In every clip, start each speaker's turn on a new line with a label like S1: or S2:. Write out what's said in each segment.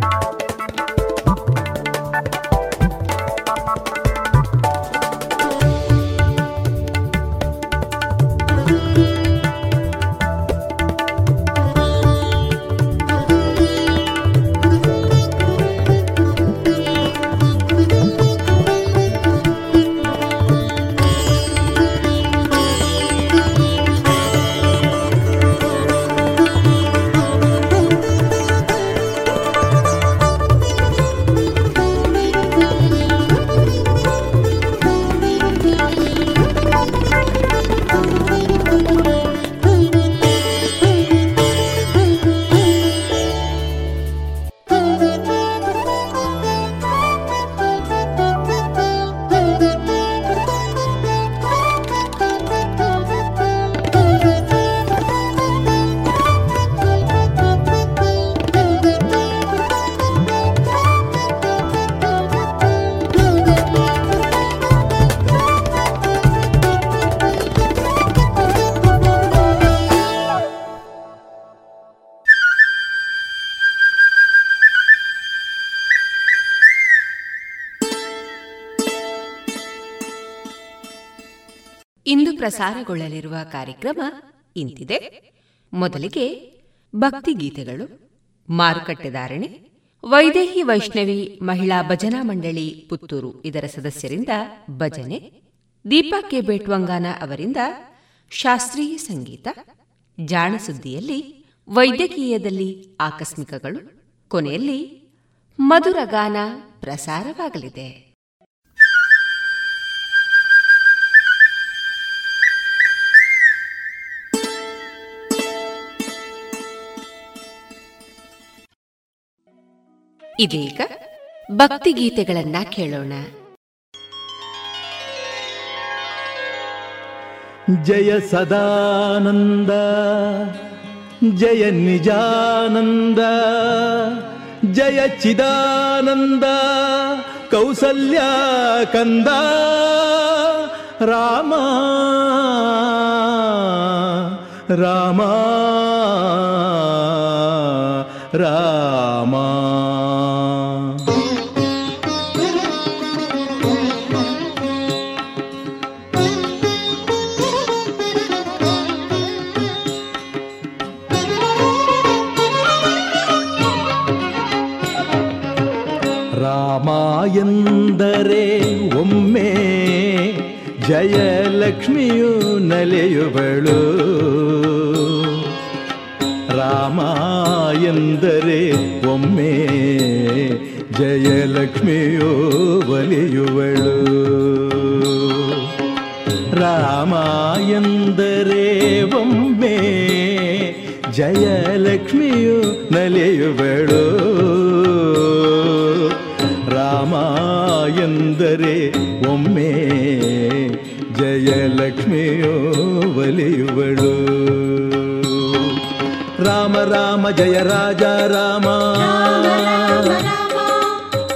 S1: you ಪ್ರಸಾರಗೊಳ್ಳಲಿರುವ ಕಾರ್ಯಕ್ರಮ ಇಂತಿದೆ. ಮೊದಲಿಗೆ ಭಕ್ತಿಗೀತೆಗಳು ಮಾರುಕಟ್ಟೆದಾರಣೆ ವೈದೇಹಿ ವೈಷ್ಣವಿ ಮಹಿಳಾ ಭಜನಾ ಮಂಡಳಿ ಪುತ್ತೂರು ಇದರ ಸದಸ್ಯರಿಂದ ಭಜನೆ, ದೀಪಾ ಕೆ ಬೇಟ್ವಂಗಾನ ಅವರಿಂದ ಶಾಸ್ತ್ರೀಯ ಸಂಗೀತ, ಜಾಣಸುದ್ದಿಯಲ್ಲಿ ವೈದ್ಯಕೀಯದಲ್ಲಿ ಆಕಸ್ಮಿಕಗಳು, ಕೊನೆಯಲ್ಲಿ ಮಧುರಗಾನ ಪ್ರಸಾರವಾಗಲಿದೆ. ಇದೀಗ ಭಕ್ತಿಗೀತೆಗಳನ್ನ ಕೇಳೋಣ.
S2: ಜಯ ಸದಾನಂದ ಜಯ ನಿಜಾನಂದ ಜಯ ಚಿದಾನಂದ ಕೌಸಲ್ಯ ಕಂದ ರಾಮ ರಾಮ ರಾಮ. ಜಯಲಕ್ಷ್ಮಿಯು ನಲೆಯುವಳು. ರಾಮ ಎಂದರೆ ಒಮ್ಮೆ ಜಯಲಕ್ಷ್ಮಿಯು ಒಲಿಯುವಳು. ರಾಮ ಎಂದರೆ ಒಮ್ಮೆ ಜಯಲಕ್ಷ್ಮಿಯು ನಲಿಯುವಳು. ರಾಮ ಎಂದರೆ ಒಮ್ಮೆ ಜಯಲಕ್ಷ್ಮಿಯು ಒಲಿಯುವಳು ರಾಮ ರಾಮ ಜಯ ರಾಜ ರಾಮ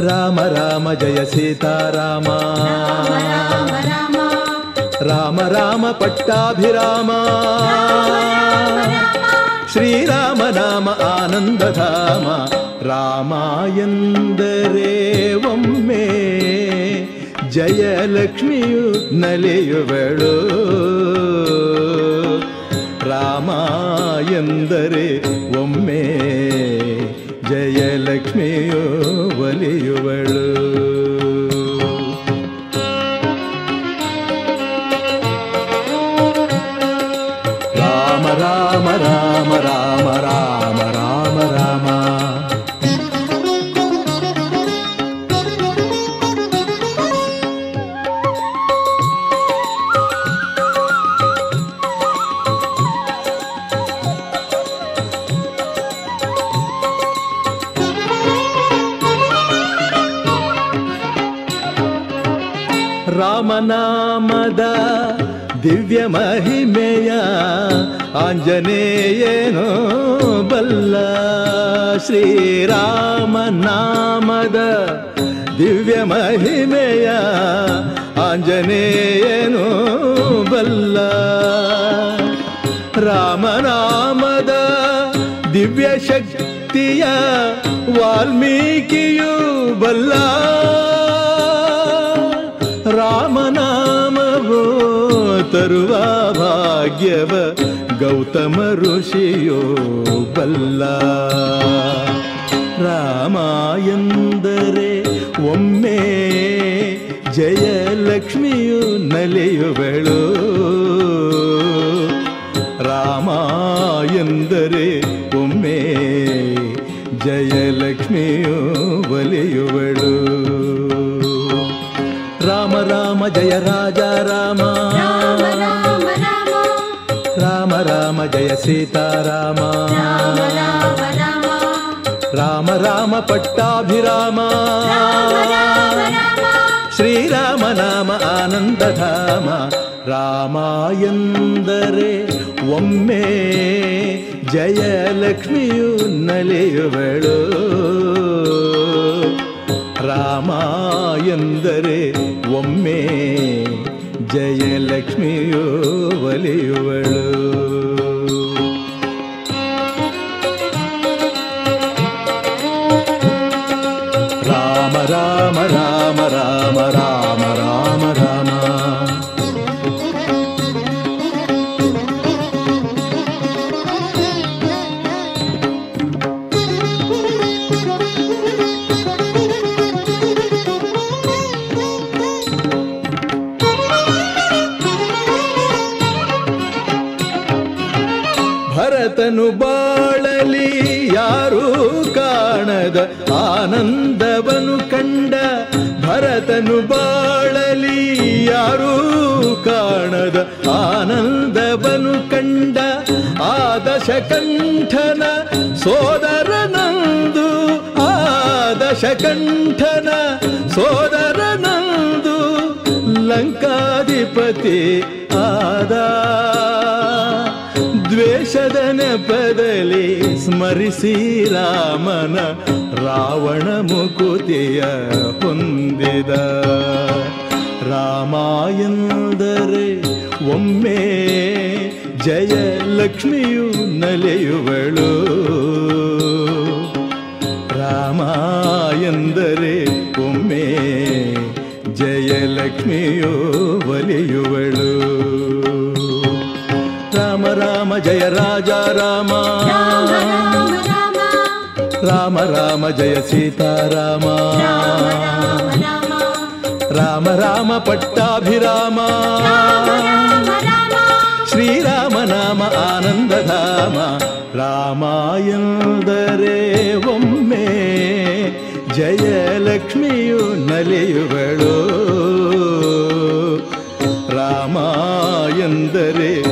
S2: ರಾಮ ರಾಮ ಜಯ ಸೀತಾರಾಮ ರಾಮ ರಾಮ ಪಟ್ಟಾಭಿರಾಮ ಶ್ರೀರಾಮ ನಾಮ ಆನಂದಧಾಮ ರಾಮ ಎಂದರೆ ಒಮ್ಮೆ ಜಯಲಕ್ಷ್ಮಿಯು ನಲಿಯುವಳು. ರಾಮ ಎಂದರೆ ಒಮ್ಮೆ ಜಯಲಕ್ಷ್ಮಿಯು ಒಲಿಯುವಳು. ದಿವ್ಯ ಮಹಿಮೆಯ ಆಂಜನೇಯೇನೋ ಬಲ್ಲ ಶ್ರೀರಾಮನಾಮದ ದಿವ್ಯ ಮಹಿಮೆಯ ಆಂಜನೇಯೇನೋ ಬಲ್ಲ ರಾಮನಾಮದ ದಿವ್ಯ ಶಕ್ತಿಯ ವಾಲ್ಮೀಕಿಯು ಬಲ್ಲ ರಾಮನಾಮವೋ ತರುವ ಭಾಗ್ಯವ ಗೌತಮ ಋಷಿಯೋ ಬಲ್ಲ. ರಾಮ ಎಂದರೆ ಒಮ್ಮೆ ಜಯಲಕ್ಷ್ಮಿಯು ನಲಿಯುವಳು. ರಾಮ ಎಂದರೆ ಒಮ್ಮೆ ಜಯಲಕ್ಷ್ಮಿಯು ಒಲಿಯುವಳು. ರಾಮ ರಾಮ ಜಯ ರಾಜ ರಾಮ. ಪಟ್ಟಾಭಿರಾಮ
S3: ರಾಮ ರಾಮ ರಾಮ
S2: ಶ್ರೀರಾಮ ನಾಮ ಆನಂದಧಾಮ ರಾಮ ಎಂದರೆ ಒಮ್ಮೆ ಜಯಲಕ್ಷ್ಮಿಯು ನಲಿಯುವಳು ರಾಮ ಎಂದರೆ ಒಮ್ಮೆ ಜಯಲಕ್ಷ್ಮಿಯು ಒಲಿಯುವಳು ಯಾರೂ ಕಾಣದ ಆನಂದವನು ಕಂಡ ಭರತನು ಬಾಳಲಿ ಯಾರೂ ಕಾಣದ ಆನಂದವನು ಕಂಡ ಆದಶ ಕಂಠನ ಸೋದರನಂದು ಆದಶ ಕಂಠನ ಸೋದರನಂದು ಲಂಕಾಧಿಪತಿ ಆದ ದ್ವೇಷದ ನೆಪದಲ್ಲಿ ಸ್ಮರಿಸಿ ರಾಮನ ರಾವಣ ಮುಕುತಿಯ ಹೊಂದಿದ. ರಾಮಾಯಂದರೆ ಒಮ್ಮೆ ಜಯಲಕ್ಷ್ಮಿಯು ನಲೆಯುವಳು. ರಾಮ ಎಂದರೆ ಒಮ್ಮೆ ಜಯಲಕ್ಷ್ಮಿಯು ಒಲಿಯುವಳು. ಸೀತಾರಾಮ
S3: ರಾಮ ರಾಮ ರಾಮ
S2: ರಾಮ ರಾಮ ಪಟ್ಟಾಭಿರಾಮ
S3: ರಾಮ ರಾಮ ರಾಮ
S2: ಶ್ರೀರಾಮ ನಾಮ ಆನಂದಧಾಮ ರಾಮ ಎಂದರೆ ಒಮ್ಮೆ ಜಯಲಕ್ಷ್ಮಿಯು ನಲಿಯುವಳು ರಾಮ ಎಂದರೆ ಒಮ್ಮೆ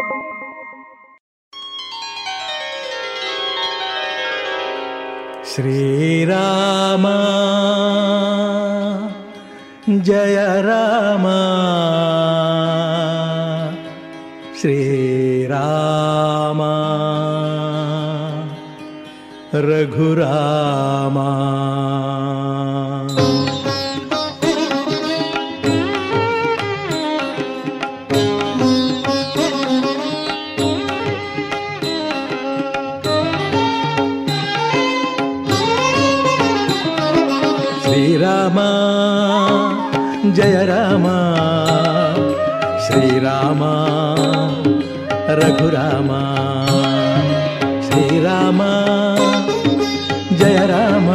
S2: श्रीराम। जय राम। श्रीराम। रघुरामा। ಜಯ ರಾಮ ಶ್ರೀರಾಮ ರಘುರಾಮ ಶ್ರೀರಾಮ ಜಯ ರಾಮ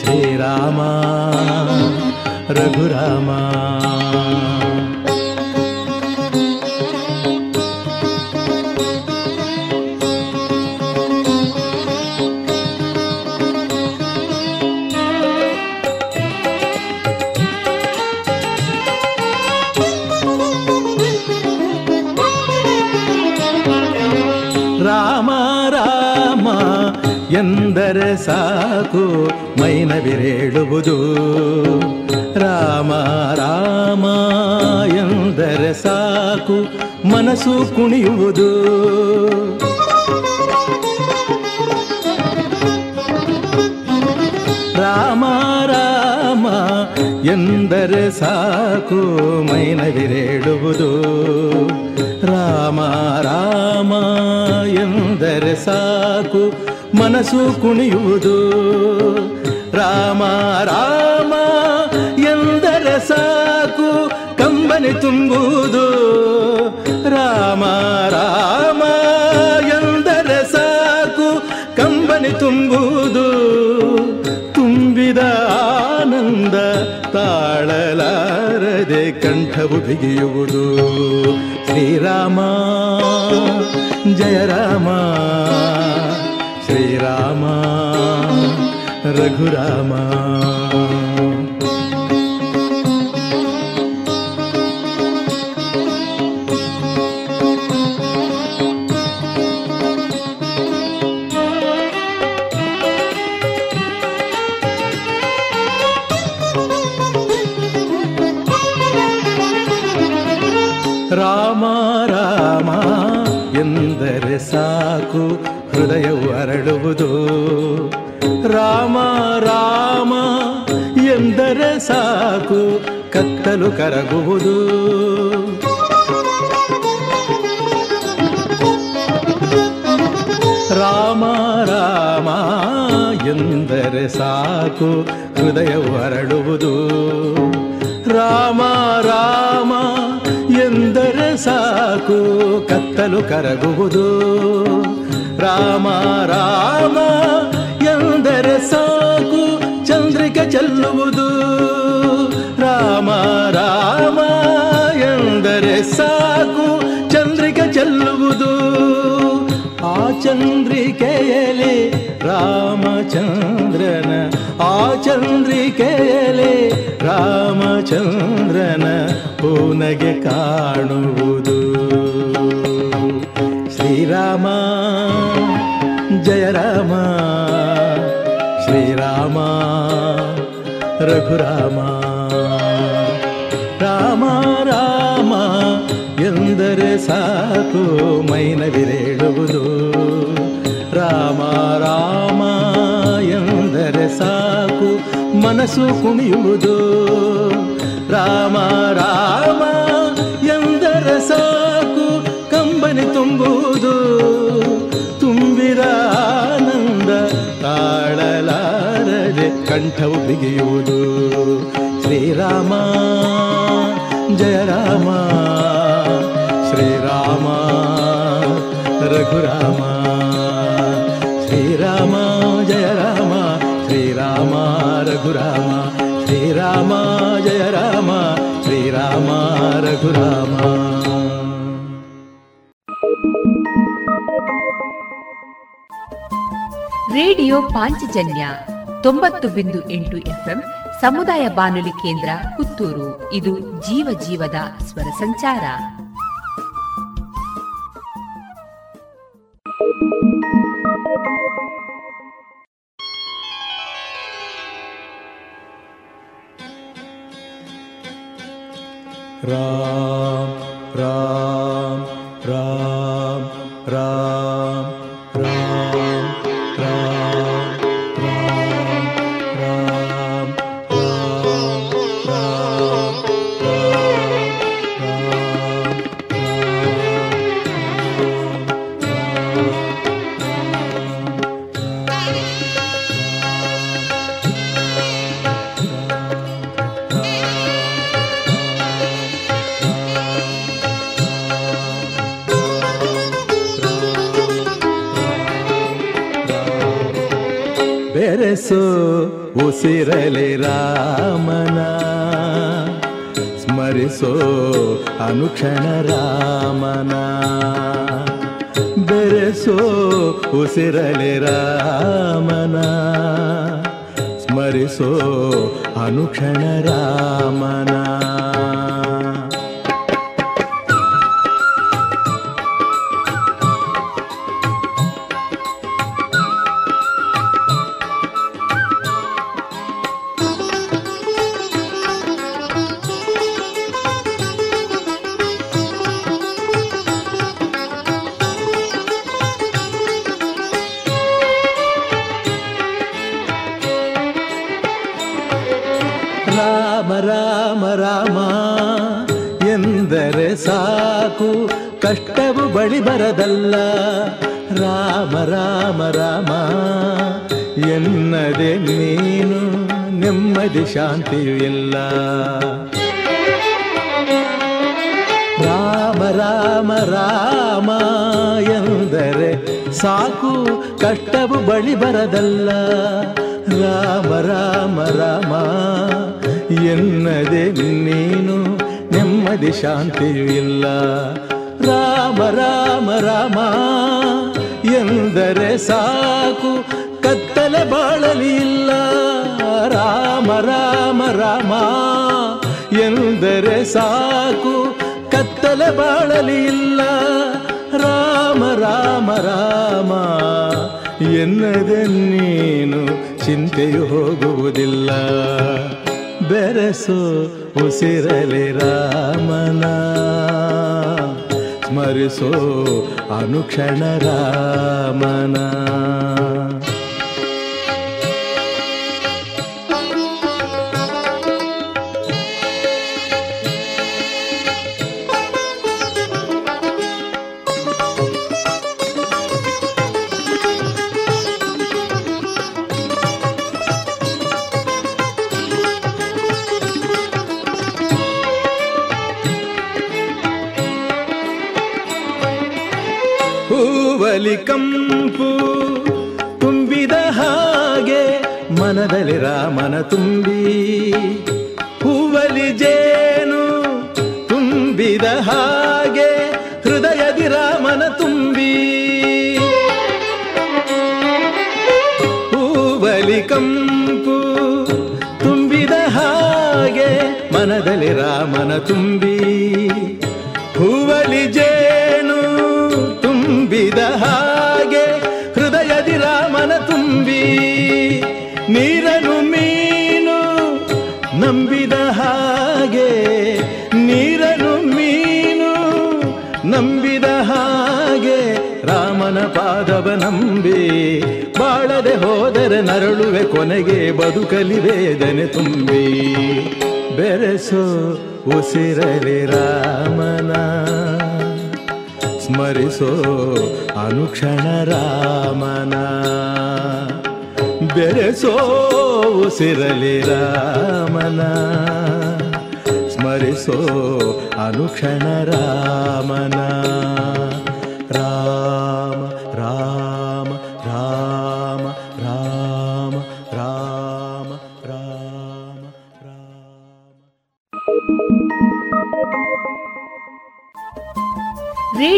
S2: ಶ್ರೀರಾಮ ರಘುರಾಮ ಎಂದರೆ ಸಾಕು ಮೈನವಿರೇಳುವುದು ರಾಮ ರಾಮ ಎಂದರೆ ಸಾಕು ಮನಸ್ಸು ಕುಣಿಯುವುದು. ರಾಮ ರಾಮ ಎಂದರೆ ಸಾಕು ಮೈನವಿರೇಳುವುದು ರಾಮ ರಾಮ ಎಂದರೆ ಸಾಕು ಮನಸ್ಸು ಕುಣಿಯುವುದು. ರಾಮ ರಾಮ, ಎಂದರೆ ಸಾಕು ಕಂಬನಿ ತುಂಬುವುದು. ರಾಮ ರಾಮ, ಎಂದರೆ ಸಾಕು ಕಂಬನಿ ತುಂಬುವುದು. ತುಂಬಿದ ಆನಂದ ತಾಳಲಾರದೆ ಕಂಠವು ಬಿಗಿಯುವುದು. ಶ್ರೀರಾಮ, ಜಯ ರಾಮ. रामा रघुरामा। ಕರಗುವುದು. ರಾಮ ರಾಮ ಎಂದರೆ ಸಾಕು ಹೃದಯ ಹೊರಡುವುದು. ರಾಮ ರಾಮ ಎಂದರೆ ಸಾಕು ಕತ್ತಲು ಕರಗುವುದು. ರಾಮ ರಾಮ ಎಂದರೆ ಸಾಕು ಚಂದ್ರಿಕೆ ಚೆಲ್ಲುವುದು. ಎಂದರೆ ಸಾಕು ಚಂದ್ರಿಕೆ ಚೆಲ್ಲುವುದು. ಆ ಚಂದ್ರಿಕೆಯಲ್ಲಿ ರಾಮಚಂದ್ರನ, ಆ ಚಂದ್ರಿಕೆಯಲ್ಲಿ ರಾಮಚಂದ್ರನ ಪೂನಗೆ ಕಾಣುವುದು. ಶ್ರೀರಾಮ, ಜಯ ರಾಮ. ಶ್ರೀರಾಮ, ರಘುರಾಮ. ಸಾಕು ಮೈನವಿರೇಳುವುದು ರಾಮ ರಾಮ ಎಂದರೆ ಸಾಕು ಮನಸ್ಸು ಕುಣಿಯುವುದು. ರಾಮ ರಾಮ ಎಂದರೆ ಸಾಕು ಕಂಬನಿ ತುಂಬುವುದು. ತುಂಬಿದ ಆನಂದ ತಾಳಲಾರದೆ ಕಂಠವು ಬಿಗಿಯುವುದು. ಶ್ರೀರಾಮ, ಜಯ ರಾಮ. ಶ್ರೀರಾಮ, ರಘುರಾಮ, ಶ್ರೀರಾಮ, ಜಯ ರಾಮ, ಶ್ರೀರಾಮ, ರಘುರಾಮ, ಶ್ರೀರಾಮ, ಜಯ ರಾಮ, ಶ್ರೀರಾಮ, ರಘುರಾಮ.
S1: ರೇಡಿಯೋ ಪಾಂಚಜನ್ಯ ತೊಂಬತ್ತು ಬಿಂದು ಎಂಟು ಎಫ್ಎಂ ಸಮುದಾಯ ಬಾನುಲಿ ಕೇಂದ್ರ ಪುತ್ತೂರು. ಇದು ಜೀವ ಜೀವದ ಸ್ವರ ಸಂಚಾರ.
S2: राम राम राम राम ಬೆರೆಸು ಉಸಿರಲಿ ರಾಮನ. ಸ್ಮರಿಸೋ ಅನುಕ್ಷಣ ರಾಮನ. ಬೆರೆಸೋ ಉಸಿರಲಿ ರಾಮನ. ಸ್ಮರಿಸೋ ಅನುಕ್ಷಣ ರಾಮನ. ನೆಮ್ಮದಿ ಶಾಂತಿಯು ಇಲ್ಲ. ರಾಮ ರಾಮ ರಾಮ ಎಂದರೆ ಸಾಕು, ಕಷ್ಟವು ಬಳಿ ಬರದಲ್ಲ. ರಾಮ ರಾಮ ರಾಮ ಎನ್ನದೆ ನೀನು ನೆಮ್ಮದಿ ಶಾಂತಿಯು ಇಲ್ಲ. ರಾಮ ರಾಮ ರಾಮ ಎಂದರೆ ಸಾಕು ರಾಮ ರಾಮ ಎಂದರೆ ಸಾಕು, ಕತ್ತಲೆ ಬಾಳಲಿ ಇಲ್ಲ. ರಾಮ ರಾಮ ರಾಮ, ಎನ್ನದೆ ನೀನು ಚಿಂತೆಯು ಹೋಗುವುದಿಲ್ಲ. ಬೆರೆಸು ಉಸಿರಲಿ ರಾಮನ, ಸ್ಮರಿಸೋ ಅನುಕ್ಷಣ ರಾಮನ. ಕಂಪು ತುಂಬಿದ ಹಾಗೆ ಮನದಲ್ಲಿ ರಾಮನ ತುಂಬಿ ಹೂವಲಿ ಜೇನು ತುಂಬಿದ ಹಾಗೆ ಹೃದಯದಿ ರಾಮನ ತುಂಬಿ ಹೂವಲಿ ಕಂಪು ತುಂಬಿದ ಹಾಗೆ ಮನದಲ್ಲಿ ರಾಮನ ತುಂಬಿ ನಂಬಿ ಬಾಳದೆ ಹೋದರೆ ನರಳುವೆ ಕೊನೆಗೆ ಬದುಕಲಿ ವೇದನೆ ತುಂಬಿ. ಬೆರೆಸೋ ಉಸಿರಲಿ ರಾಮನ. ಸ್ಮರಿಸೋ ಅನುಕ್ಷಣ ರಾಮನ. ಬೆರೆಸೋ ಉಸಿರಲಿ ರಾಮನ. ಸ್ಮರಿಸೋ ಅನುಕ್ಷಣ ರಾಮನ.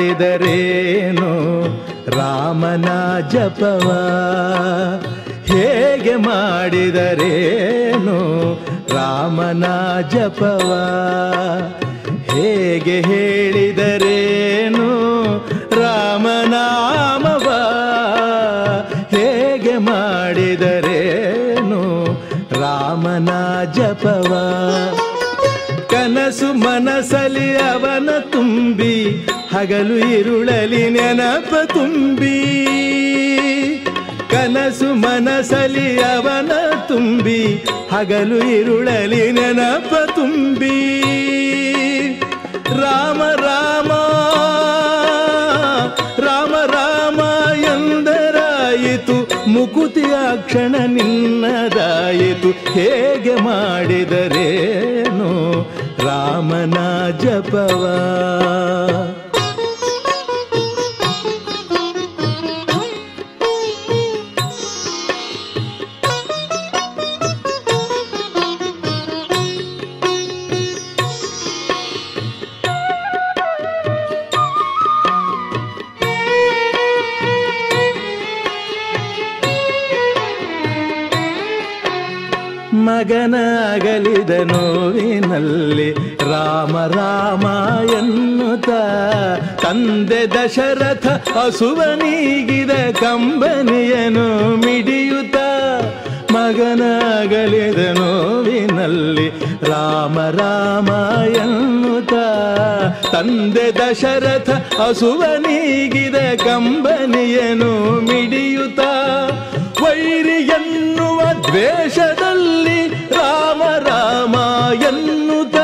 S2: ಮಾಡಿದರೇನು ರಾಮನ ಜಪವ ಹೇಗೆ ಮಾಡಿದರೇನು? ರಾಮನ ಜಪವ ಹೇಗೆ ಹೇಳಿದರೇನು? ರಾಮನಾಮವ ಹೇಗೆ ಮಾಡಿದರೇನು? ರಾಮನ ಜಪವ ಕನಸು ಮನಸಲಿ ಅವನ ತುಂಬಿ ಹಗಲು ಇರುಳಲಿ ನೆನಪ ತುಂಬಿ, ಕನಸು ಮನಸಲಿ ಅವನ ತುಂಬಿ, ಹಗಲು ಇರುಳಲಿ ನೆನಪ ತುಂಬಿ. ರಾಮ ರಾಮ ರಾಮ ರಾಮ ಎಂದರಾಯಿತು, ಮುಕುತಿಯ ಕ್ಷಣ ನಿನ್ನದಾಯಿತು, ಹೇಗೆ ಮಾಡಿದರೇನು ರಾಮನ ಜಪವ? ಮಗನ ಅಗಲಿದ ನೋವಿನಲ್ಲಿ ರಾಮ ರಾಮ ಎನ್ನುತ್ತ ತಂದೆ ದಶರಥ ಹಸುವನೀಗಿದ ಕಂಬನಿಯನು ಮಿಡಿಯುತ್ತ ಮಗನಾಗಲಿದ ನೋವಿನಲ್ಲಿ ರಾಮ ರಾಮ ಎನ್ನುತ್ತ ತಂದೆ ದಶರಥ ಹಸುವನೀಗಿದ ಕಂಬನಿಯನು ಮಿಡಿಯುತ್ತ ವೈರಿ ಎನ್ನುವ ದ್ವೇಷದಲ್ಲಿ ಎನ್ನುತ್ತ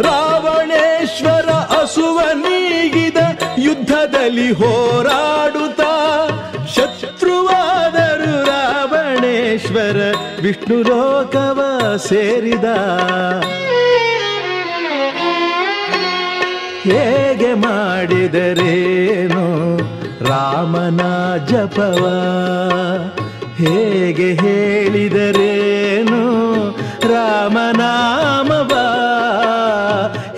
S2: ರಾವಣೇಶ್ವರ ಅಸುವ ನೀಗಿದ ಯುದ್ಧದಲ್ಲಿ ಹೋರಾಡುತ್ತ ಶತ್ರುವಾದರು ರಾವಣೇಶ್ವರ ವಿಷ್ಣು ಲೋಕವ ಸೇರಿದ. ಹೇಗೆ ಮಾಡಿದರೇನು ರಾಮನ ಜಪವ? ಹೇಗೆ ಹೇಳಿದರೇನು ರಾಮನಾಮವ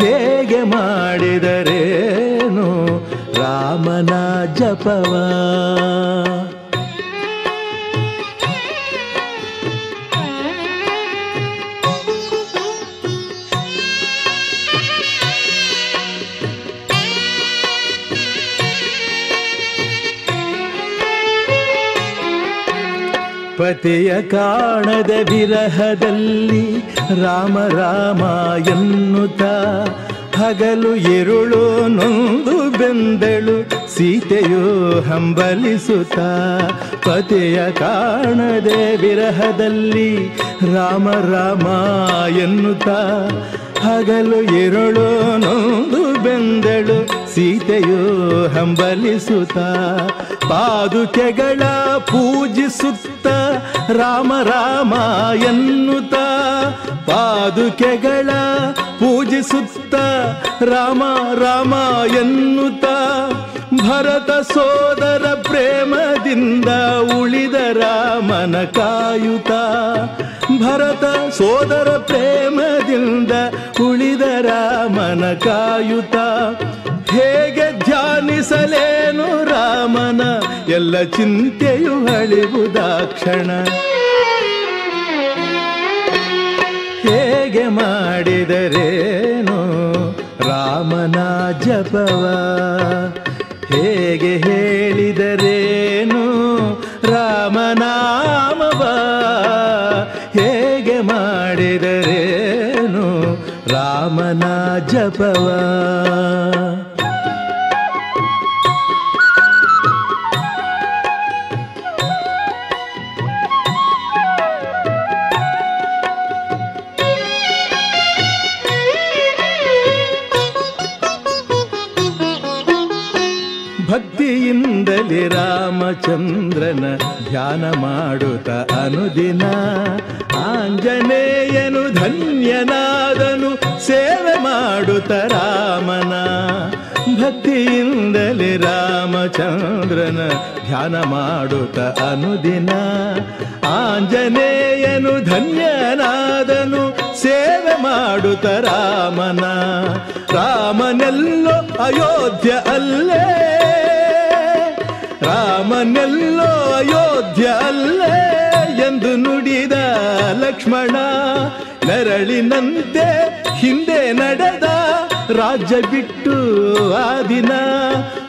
S2: ಹೇಗೆ ಮಾಡಿದರೇನು ರಾಮನ ಜಪವ? ಪತಿಯ ಕಾಣದ ವಿರಹದಲ್ಲಿ ರಾಮ ರಾಮ ಎನ್ನುತ್ತ ಹಗಲು ಎರುಳು ನೊಂದು ಬೆಂದಳು ಸೀತೆಯು ಹಂಬಲಿಸುತ್ತ. ಪತೆಯ ಕಾಣದೆ ವಿರಹದಲ್ಲಿ ರಾಮ ರಾಮ ಎನ್ನುತ್ತ ಹಗಲು ಎರುಳು ನೊಂದು ಬೆಂದಳು ಸೀತೆಯು ಹಂಬಲಿಸುತ್ತ ಪಾದುಕೆಗಳ ಪೂಜಿಸುತ್ತ, ರಾಮ ರಾಮ ಎನ್ನುತ್ತ ಪಾದುಕೆಗಳ ಪೂಜಿಸುತ್ತ, ರಾಮ ರಾಮ ಎನ್ನುತ್ತ, ಭರತ ಸೋದರ ಪ್ರೇಮದಿಂದ ಉಳಿದ ರಾಮನ ಕಾಯುತ ಭರತ ಸೋದರ ಪ್ರೇಮದಿಂದ ಉಳಿದ ರಾಮನ ಕಾಯುತ್ತ ಹೇಗೆ ಧ್ಯಾನಿಸಲೇನು ರಾಮನ ಎಲ್ಲ ಚಿಂತೆಯು ಅಳಿವುದಾಕ್ಷಣ ಹೇಗೆ ಮಾಡಿದರೇನು ರಾಮನ ಜಪವ? ಹೇಗೆ ಹೇಳಿದರೇನು ರಾಮನಾಮವ ಹೇಗೆ ಮಾಡಿದರೇನು ರಾಮನ ಜಪವ? ರಾಮಚಂದ್ರನ ಧ್ಯಾನ ಮಾಡುತ್ತ ಅನುದಿನ. ಆಂಜನೇಯನು ಧನ್ಯನಾದನು, ಸೇವೆ ಮಾಡುತ್ತ ರಾಮನ. ಭಕ್ತಿಯಿಂದಲೇ ರಾಮಚಂದ್ರನ ಧ್ಯಾನ ಮಾಡುತ್ತ ಅನುದಿನ. ಆಂಜನೇಯನು ಧನ್ಯನಾದನು, ಸೇವೆ ಮಾಡುತ್ತ ರಾಮನ. ರಾಮನೆಲ್ಲೋ ಅಯೋಧ್ಯ ಅಲ್ಲೇ. ರಾಮನೆಲ್ಲೋ ಅಯೋಧ್ಯ ಅಲ್ಲೇ ಎಂದು ನುಡಿದ ಲಕ್ಷ್ಮಣ ನೆರಳಿನಂತೆ ಹಿಂದೆ ನಡೆದ ರಾಜ್ಯ ಬಿಟ್ಟು ಆ ದಿನ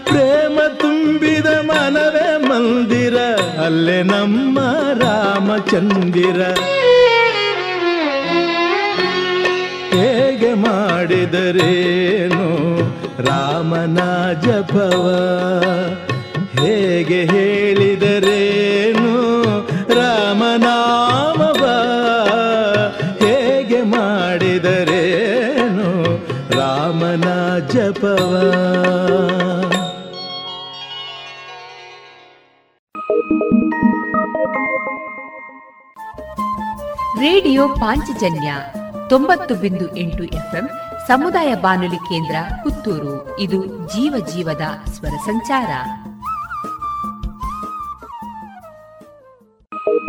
S2: ಪ್ರೇಮ ತುಂಬಿದ ಮನವೇ ಮಂದಿರ, ಅಲ್ಲೇ ನಮ್ಮ ರಾಮಚಂದಿರ. ಹೇಗೆ ಮಾಡಿದರೇನು ರಾಮನ ಜಪವ? ಹೇಗೆ ಹೇಳಿದರೇನು? ರಾಮನಾಮವ ಹೇಗೆ ಮಾಡಿದರೇನು? ರಾಮನ ಜಪವ.
S1: ರೇಡಿಯೋ ಪಾಂಚಜನ್ಯ ತೊಂಬತ್ತು ಬಿಂದು ಎಂಟು ಎಫ್ಎಂ ಸಮುದಾಯ ಬಾನುಲಿ ಕೇಂದ್ರ ಪುತ್ತೂರು. ಇದು ಜೀವ ಜೀವದ ಸ್ವರ ಸಂಚಾರ.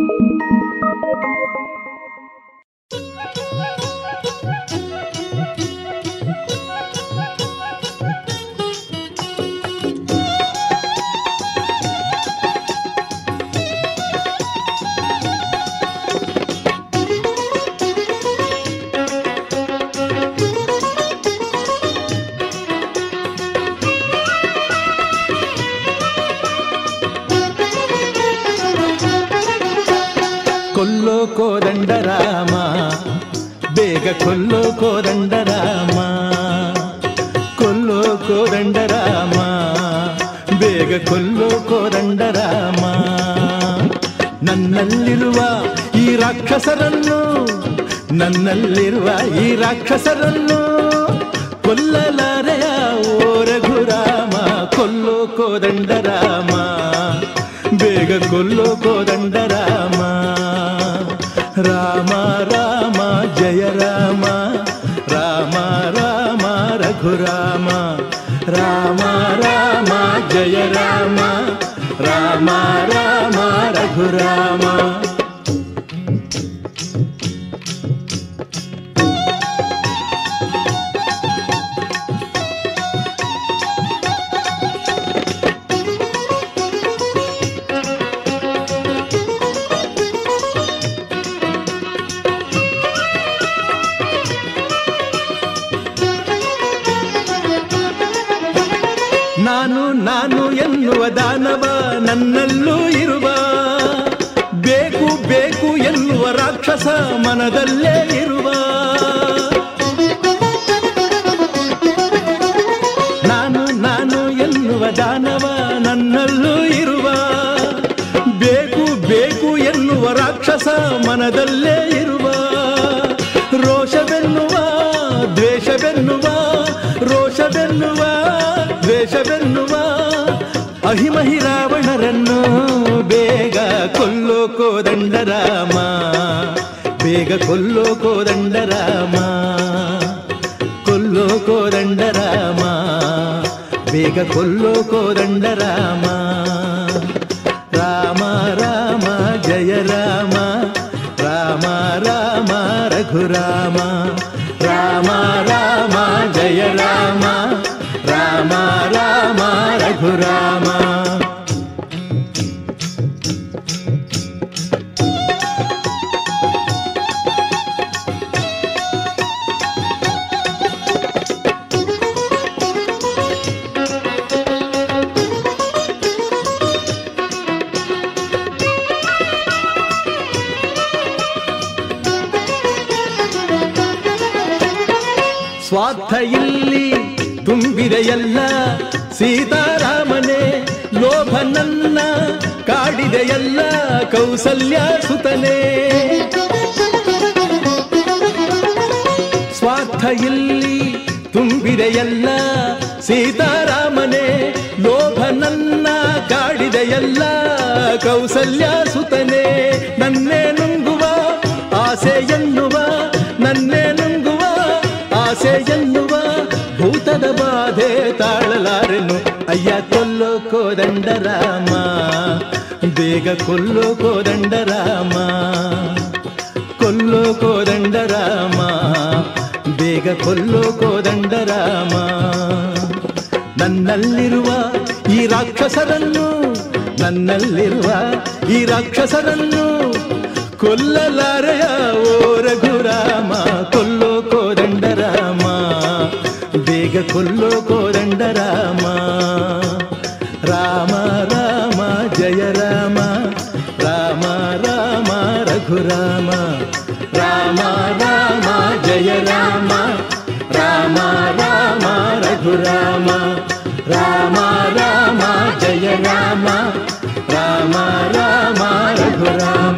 S1: Thank you.
S2: ಕೊಲ್ಲೋ ಕೋದಂಡ ರಾಮ ಬೇಗ ಕೊಲ್ಲೋ ಕೋದಂಡ ರಾಮ ಕೊಲ್ಲೋ ಕೋದಂಡ ರಾಮ ಬೇಗ ಕೊಲ್ಲೋ ಕೋದಂಡ ರಾಮ ನನ್ನಲ್ಲಿರುವ ಈ ರಾಕ್ಷಸರನ್ನು, ನನ್ನಲ್ಲಿರುವ ಈ ರಾಕ್ಷಸರನ್ನು ಕೊಲ್ಲಲಾರೆಯ ಓ ರಘುರಾಮ ಕೊಲ್ಲೋ ಕೋದಂಡ ರಾಮ ಬೇಗ ಕೊಲ್ಲೋ ಕೋದಂಡ राम राम जय राम। राम राम रघुराम। राम राम जय राम। राम राम रामघुराम ಬೇಗ ಕೊಲ್ಲೋ ಕೋದಂಡ ರಾಮ ಕೊಲ್ಲೋ ಕೋದಂಡ ರಾಮ ಬೇಗ ಕೊಲ್ಲೋ ಕೋದಂಡ ರಾಮ ರಾಮ ರಾಮ ಜಯ ರಾಮ ರಾಮ ರಾಮ ರಘುರಾಮ ತುಂಬಿದೆಯಲ್ಲ ಸೀತಾರಾಮನೇ, ಲೋಭ ನನ್ನ ಕಾಡಿದೆಯಲ್ಲ ಕೌಸಲ್ಯ ಸುತನೇ. ಸ್ವಾರ್ಥ ಇಲ್ಲಿ ತುಂಬಿದೆಯಲ್ಲ ಸೀತಾರಾಮನೇ, ಲೋಭ ನನ್ನ ಕಾಡಿದೆಯಲ್ಲ ಕೌಸಲ್ಯ ಸುತನೇ. ನನ್ನೇ ನುಂಗುವ ಆಸೆ ಎನ್ನುವ, ನನ್ನೇ ನುಂಗುವ ಆಸೆ ಎನ್ನುವ ಭೂತದ ಬಾಧೆ ತಾಳಲಾರೆನು. ಅಯ್ಯ ಕೊಲ್ಲೋ ಕೋದಂಡ ರಾಮ ಬೇಗ ಕೊಲ್ಲೋ ಕೋದಂಡ ರಾಮ ಕೊಲ್ಲೋ ಕೋದಂಡ ರಾಮ ಬೇಗ ಕೊಲ್ಲೋ ಕೋದಂಡ ರಾಮ ನನ್ನಲ್ಲಿರುವ ಈ ರಾಕ್ಷಸರನ್ನು, ನನ್ನಲ್ಲಿರುವ ಈ ರಾಕ್ಷಸರನ್ನು ಕೊಲ್ಲಲಾರೆಯ ಓ ರಘುರಾಮ ಕೊಲ್ಲೋ ಬೇಗ ಕೊಲ್ಲೋ ಕೋದಂಡ ರಾಮ ರಾಮ ರಾಮ ಜಯ ರಾಮ ರಾಮ ರಾಮ ರಘುರಾಮ ರಾಮ ರಾಮ ಜಯ ರಾಮ ರಾಮ ರಾಮ ರಘುರಾಮ ರಾಮ ರಾಮ ಜಯ ರಾಮ ರಾಮ ರಾಮ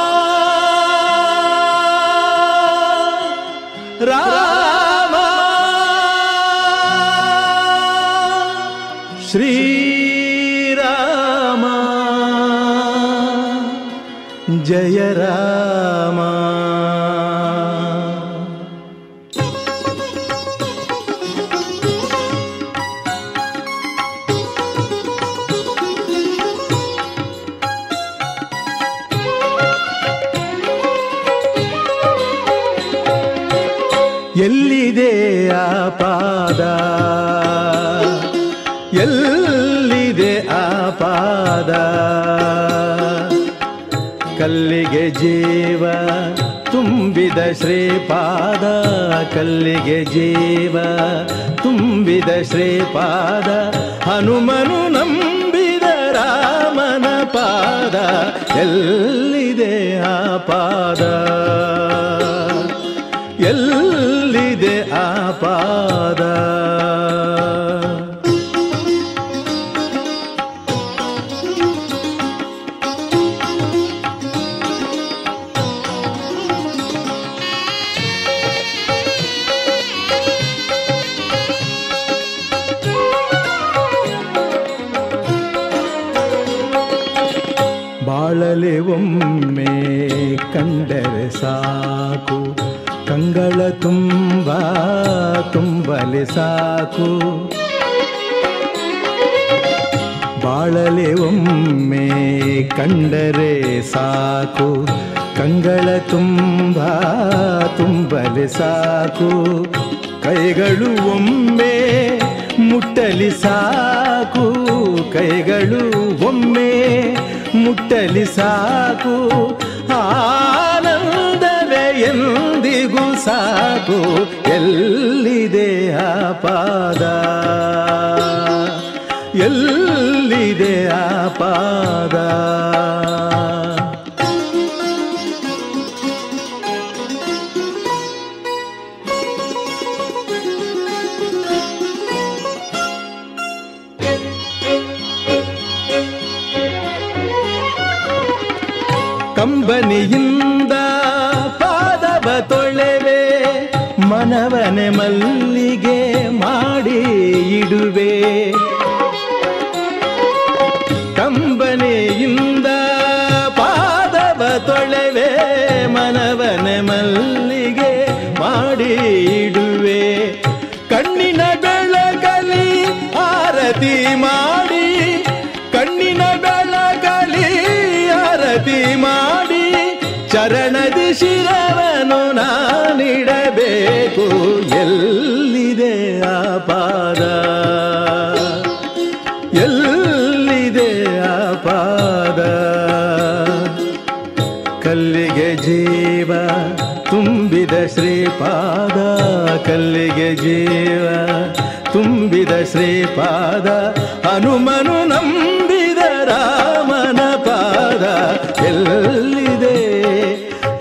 S2: ಜಯ ರಾಮ ತುಂಬಿದ ಶ್ರೀಪಾದ ಕಲ್ಲಿಗೆ ಜೀವ, ತುಂಬಿದ ಶ್ರೀಪಾದ ಹನುಮನು ನಂಬಿದ ರಾಮನ ಪಾದ, ಎಲ್ಲಿದೆ ಆ ಪಾದ? ಎಲ್ಲಿದೆ ಆ ಪಾದ? ಬಾಳಲೆ ಒಮ್ಮೆ ಕಂಡರೆ ಸಾಕು. ಕಂಗಳ ತುಂಬ, ತುಂಬಲೆ ಸಾಕು. ಬಾಳಲೆ ಒಮ್ಮೆ ಕಂಡರೆ ಸಾಕು. ಕಂಗಳ ತುಂಬ, ತುಂಬಲೆ ಸಾಕು. ಕೈಗಳು ಒಮ್ಮೆ ಮುಟ್ಟಲಿ ಸಾಕು. ಕೈಗಳು ಒಮ್ಮೆ ಮುಟ್ಟಲಿ ಸಾಕು ಆನಂದವೇ ಎಂದಿಗೂ ಸಾಕು ಎಲ್ಲಿದೆ ಆ ಪಾದ? ಎಲ್ಲಿದೆ ಆ ಪಾದ? பனியில் ಶಿರವನು ನಾನಿಡಬೇಕು. ಎಲ್ಲಿದೆ ಆ ಪಾದ? ಎಲ್ಲಿದೆ ಆ ಪಾದ? ಕಲ್ಲಿಗೆ ಜೀವ ತುಂಬಿದ ಶ್ರೀಪಾದ, ಕಲ್ಲಿಗೆ ಜೀವ ತುಂಬಿದ ಶ್ರೀಪಾದ, ಹನುಮನು ನಂಬಿದ ರಾಮನ ಪಾದ. ಎಲ್ಲಿದೆ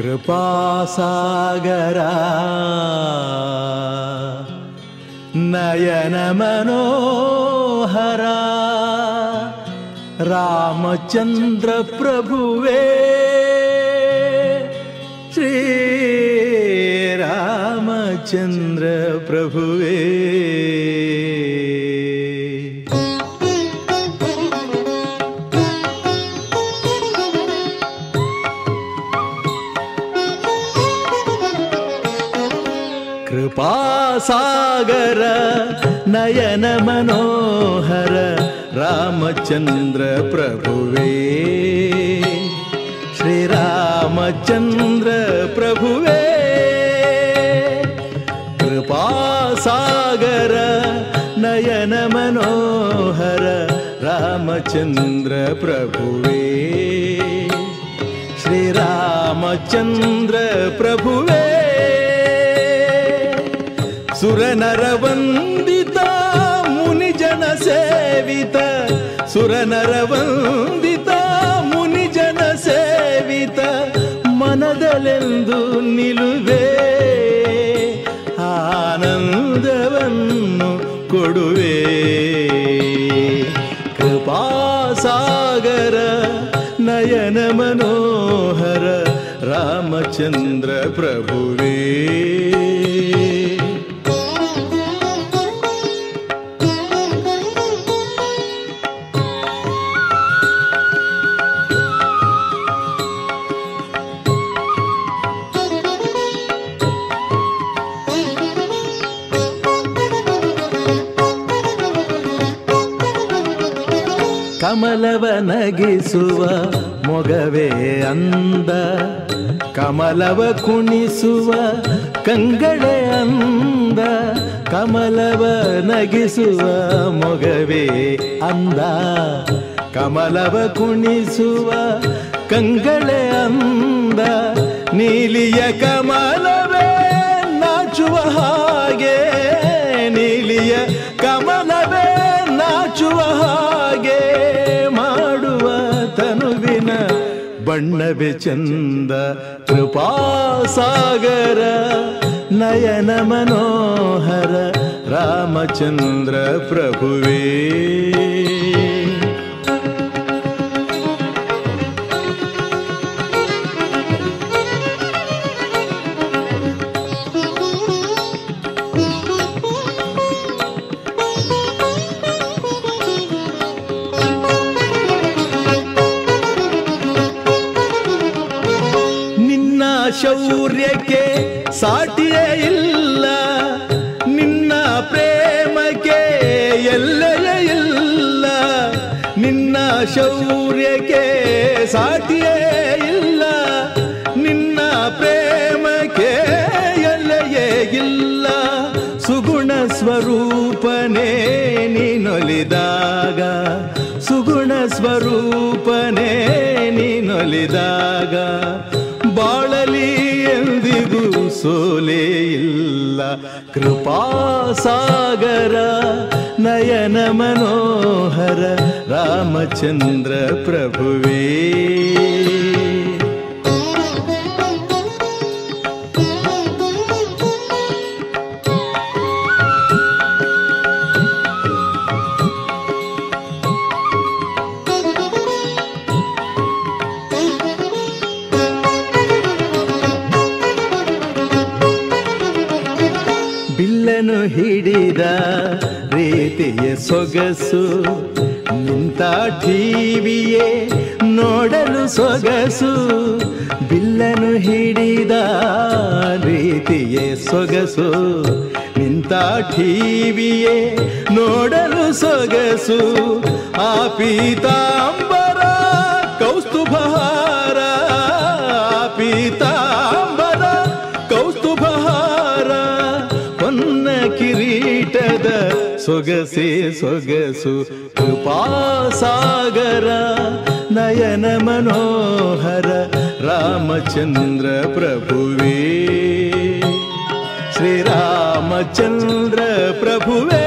S2: कृपासागरा। नयनमनोहरा। रामचन्द्रप्रभुवे। श्रीरामचन्द्रप्रभुवे। रामचन्द्र प्रभुवे कृपासागर नयन मनोहर रामचन्द्र प्रभुवे श्रीरामचन्द्र प्रभुवे। कृपासागर नयन मनोहर रामचन्द्र प्रभुवे। श्रीरामचन्द्र प्रभुवे ಸುರನರವಂದಿತ ಮುನಿಜನ ಸೇವಿತ. ಸುರನರವಂದಿತ ಮುನಿಜನ ಸೇವಿತ. ಮನದಲೆಂದು ನಿಲುವೆ ಆನಂದವನ್ನು ಕೊಡುವೆ. ಕೃಪಾಸಾಗರ ನಯನ ಮನೋಹರ ರಾಮಚಂದ್ರ ಪ್ರಭುವೇ. ನಗಿಸುವ ಮೊಗವೇ ಅಂದ ಕಮಲವ ಕುಣಿಸುವ ಕಂಗಳೆ ಅಂದ ಕಮಲವ ನಗಿಸುವ ಮೊಗವೇ ಅಂದ ಕಮಲವ ಕುಣಿಸುವ ಕಂಗಳೆ ಅಂದ ನೀಲಿಯ ಕಮಲವೇ ಬಣ್ಣವೇ ಚಂದ ಕೃಪಾಸಾಗರ ನಯನ ಮನೋಹರ ರಾಮಚಂದ್ರ ಪ್ರಭುವೇ कृपासागर नयन मनोहर रामचन्द्र प्रभुवे। ಪೀತಾಂಬರ, ಕೌಸ್ತುಭಹಾರ ಪೀತಾಂಬರ, ಕೌಸ್ತುಭಹಾರ, ಹೊನ್ನ ಕಿರೀಟದ ಸೊಗಸೆ ಸೊಗಸು, ಕೃಪಾಸಾಗರ, ನಯನ ಮನೋಹರ, ರಾಮಚಂದ್ರ ಪ್ರಭುವೇ. ಶ್ರೀರಾಮಚಂದ್ರ ಪ್ರಭುವೇ.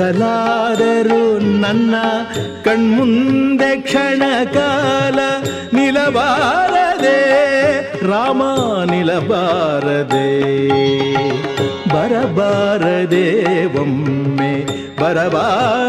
S2: ಕನಸಲಾದರೂ ನನ್ನ ಕಣ್ಮುಂದೆ ಕ್ಷಣ ಕಾಲ ನಿಲಬಾರದೆ ರಾಮ ನಿಲಬಾರದೆ ಬರಬಾರದೆ ಒಮ್ಮೆ ಬರಬಾರದೆ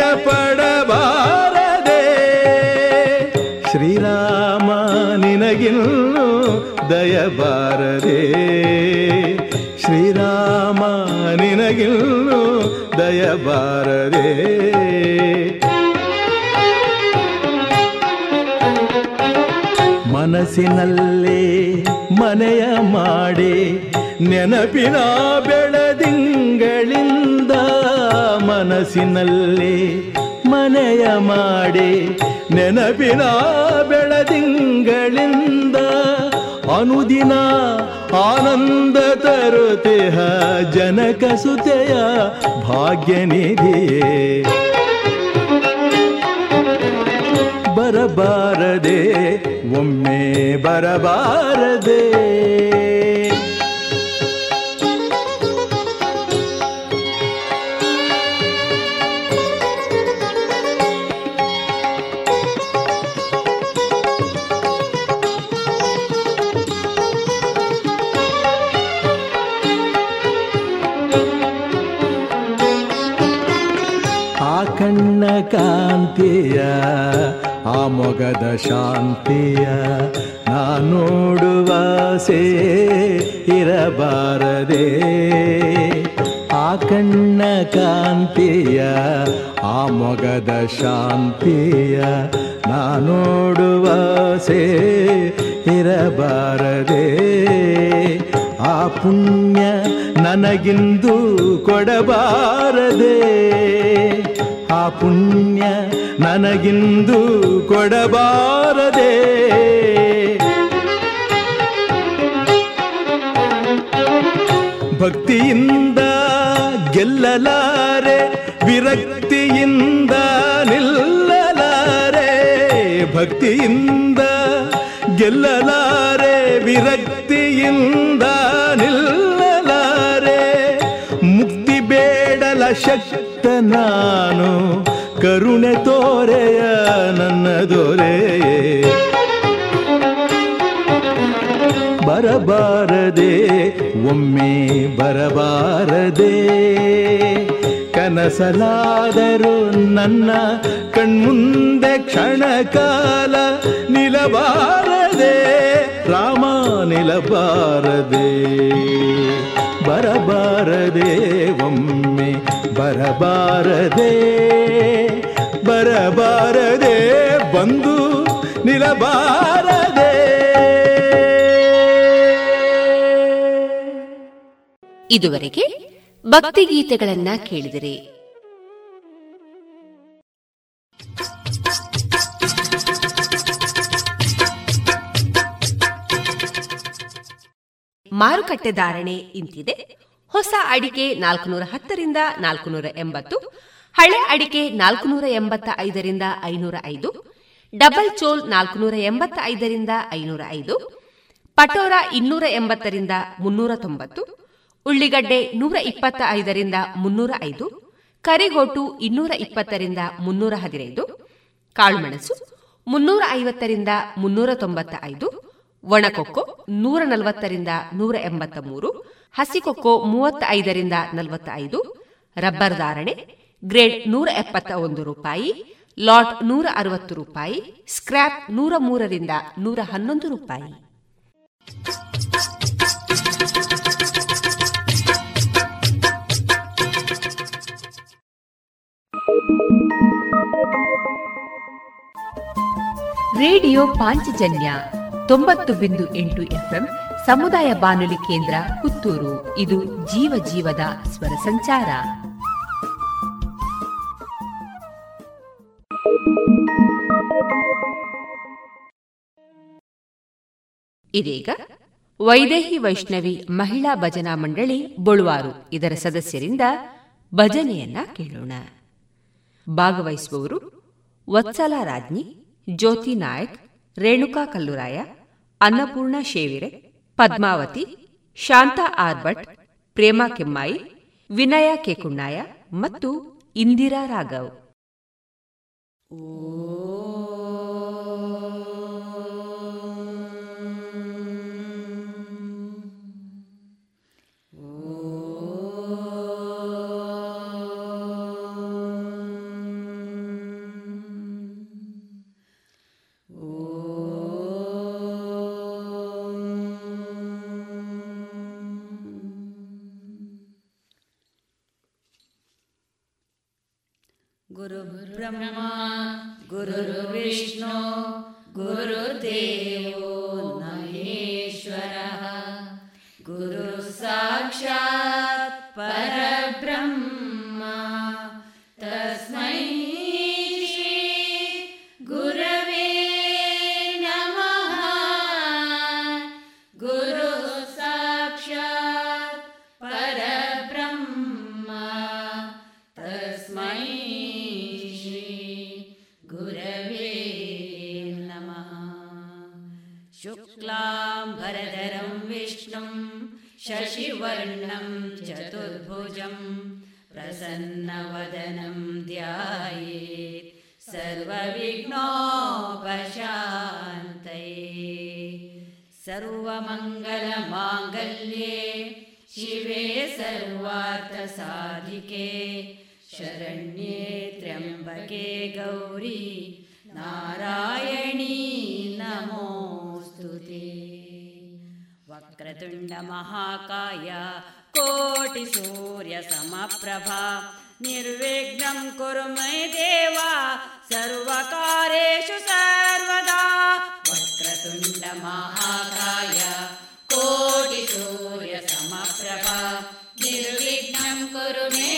S2: ಪಡಬಾರದೆ ಶ್ರೀರಾಮ ನಿನಗಿನ್ನು ದಯಬಾರದೆ. ಶ್ರೀರಾಮ ನಿನಗಿನ್ನು ದಯಬಾರದೆ. ಮನಸ್ಸಿನಲ್ಲೇ ಮನೆಯ ಮಾಡಿ ನೆನಪಿನ ಬೆಳದಿಂಗಳಿಂದ ಮನಸ್ಸಿನಲ್ಲೇ ಮನೆಯ ಮಾಡಿ ನೆನಪಿನ ಬೆಳದಿಂಗಳಿಂದ ಅನುದಿನ ಆನಂದ ತರುತೆಹ ಜನಕ ಸುತೆಯ ಭಾಗ್ಯನಿಧಿಯೇ. ಬರಬಾರದೆ ಒಮ್ಮೆ ಬರಬಾರದೆ. ಕಾಂತಿಯ, ಆ ಮೊಗದ ಶಾಂತಿಯ ನಾ ನೋಡುವಾಸೆ ಇರಬಾರದೆ. ಆ ಕಣ್ಣ ಕಾಂತಿಯ, ಆ ಮೊಗದ ಶಾಂತಿಯ ನಾ ನೋಡುವಾಸೆ ಇರಬಾರದೆ. ಆ ಪುಣ್ಯ ನನಗಿಂದು ಕೊಡಬಾರದೆ. ಆ ಪುಣ್ಯ ನನಗಿಂದು ಕೊಡಬಾರದೆ. ಭಕ್ತಿಯಿಂದ ಗೆಲ್ಲಲಾರೆ, ವಿರಕ್ತಿಯಿಂದ ನಿಲ್ಲಲಾರೆ. ಭಕ್ತಿಯಿಂದ ಗೆಲ್ಲಲಾರೆ, ವಿರಕ್ತಿಯಿಂದ ನಿಲ್ಲಲಾರೆ. ಮುಕ್ತಿ ಬೇಡಲ ಶಕ್ತ ನಾನು ಕರುಣೆ ತೋರೆಯ ನನ್ನ ದೊರೆಯೇ. ಬರಬಾರದೆ, ಒಮ್ಮೆ ಬರಬಾರದೆ. ಕನಸಲಾದರೂ ನನ್ನ ಕಣ್ಮುಂದೆ ಕ್ಷಣಕಾಲ ನಿಲಬಾರದೆ, ರಾಮ ನಿಲಬಾರದೆ. ಬರಬಾರದೆ, ಒಮ್ಮೆ ಬರಬಾರದೆ ಬರಬಾರದೆ ಬಂದು ನಿಲಬಾರದೆ.
S1: ಇದುವರೆಗೆ ಭಕ್ತಿಗೀತೆಗಳನ್ನ ಕೇಳಿದಿರಿ. ಮಾರುಕಟ್ಟೆ ಧಾರಣೆ ಇಂತಿದೆ. ಹೊಸ ಅಡಿಕೆ ನಾಲ್ಕುನೂರ ಹತ್ತರಿಂದ ನಾಲ್ಕುನೂರ ಎಂಬತ್ತು, ಹಳೆ ಅಡಿಕೆ ನಾಲ್ಕುನೂರ ಎಂಬತ್ತ ಐದರಿಂದ ಐನೂರ ಐದು, ಡಬಲ್ ಚೋಲ್ ನಾಲ್ಕುನೂರ ಎಂಬತ್ತ ಐದರಿಂದ ಐನೂರ ಐದು, ಪಟೋರ ಇನ್ನೂರ ಎಂಬತ್ತರಿಂದ ಮುನ್ನೂರ ತೊಂಬತ್ತು, ಉಳ್ಳಿಗಡ್ಡೆ ನೂರ ಇಪ್ಪತ್ತ ಐದರಿಂದ ಮುನ್ನೂರ ಐದು, ಕರಿಗೋಟು ಇನ್ನೂರ ಇಪ್ಪತ್ತರಿಂದ ಮುನ್ನೂರ ಹದಿನೈದು, ಕಾಳುಮೆಣಸು ಮುನ್ನೂರ ಐವತ್ತರಿಂದ ಮುನ್ನೂರ ತೊಂಬತ್ತ ಐದು ಒಣಕೊಕ್ಕೊ ನೂರ ನಲವತ್ತರಿಂದ ನೂರ ಎಂಬತ್ತ ಮೂರು ಹಸಿಕೊಕ್ಕೊ ಮೂವತ್ತ ಐದರಿಂದ ನಲವತ್ತ ಐದು ರಬ್ಬರ್ ಧಾರಣೆ ಗ್ರೇಡ್ ನೂರ ಎಪ್ಪತ್ತ ಒಂದು ರೂಪಾಯಿ, ಲಾಟ್ ನೂರ ಅರವತ್ತು ರೂಪಾಯಿ, ಸ್ಕ್ರ್ಯಾಪ್ ನೂರ ಮೂರರಿಂದ ನೂರ ಹನ್ನೊಂದು ರೂಪಾಯಿ. ರೇಡಿಯೋ ಪಾಂಚಜನ್ಯ ತೊಂಬತ್ತು ಬಿಂದು ಎಂಟು ಎಫ್ಎಂ ಸಮುದಾಯ ಬಾನುಲಿ ಕೇಂದ್ರ ಪುತ್ತೂರು. ಇದು ಜೀವ ಜೀವದ ಸ್ವರ ಸಂಚಾರ. ಇದೀಗ ವೈದೇಹಿ ವೈಷ್ಣವಿ ಮಹಿಳಾ ಭಜನಾ ಮಂಡಳಿ ಬೊಳುವಾರು. ಇದರ ಸದಸ್ಯರಿಂದ ಭಜನೆಯನ್ನ ಕೇಳೋಣ. ಭಾಗವಹಿಸುವವರು ವತ್ಸಲ ರಾಜ್ಞಿ ಜ್ಯೋತಿ ನಾಯಕ್, ರೇಣುಕಾ ಕಲ್ಲುರಾಯ ಅನ್ನಪೂರ್ಣ ಶೇವಿರೆ ಪದ್ಮಾವತಿ ಶಾಂತಾ ಆರ್ಬಟ್ ಪ್ರೇಮಾ ಕೆಮ್ಮಾಯಿ ವಿನಯ ಕೆಕುಣ್ಣಾಯ ಮತ್ತು ಇಂದಿರಾ ರಾಘವ್.
S4: ಓ सर्वमङ्गलमाङ्गल्ये शिवे सर्वार्थसाधिके शरण्ये त्र्यम्बके गौरी नारायणी नमोऽस्तु ते। वक्रतुण्डमहाकाय कोटिसूर्यसमप्रभा निर्विघ्नं कुरु मयि देवा सर्वकारेषु सर्वदा। वक्रतुण्डमहाकाय कोटिसूर्यसमप्रभा निर्विघ्नं कुरु मे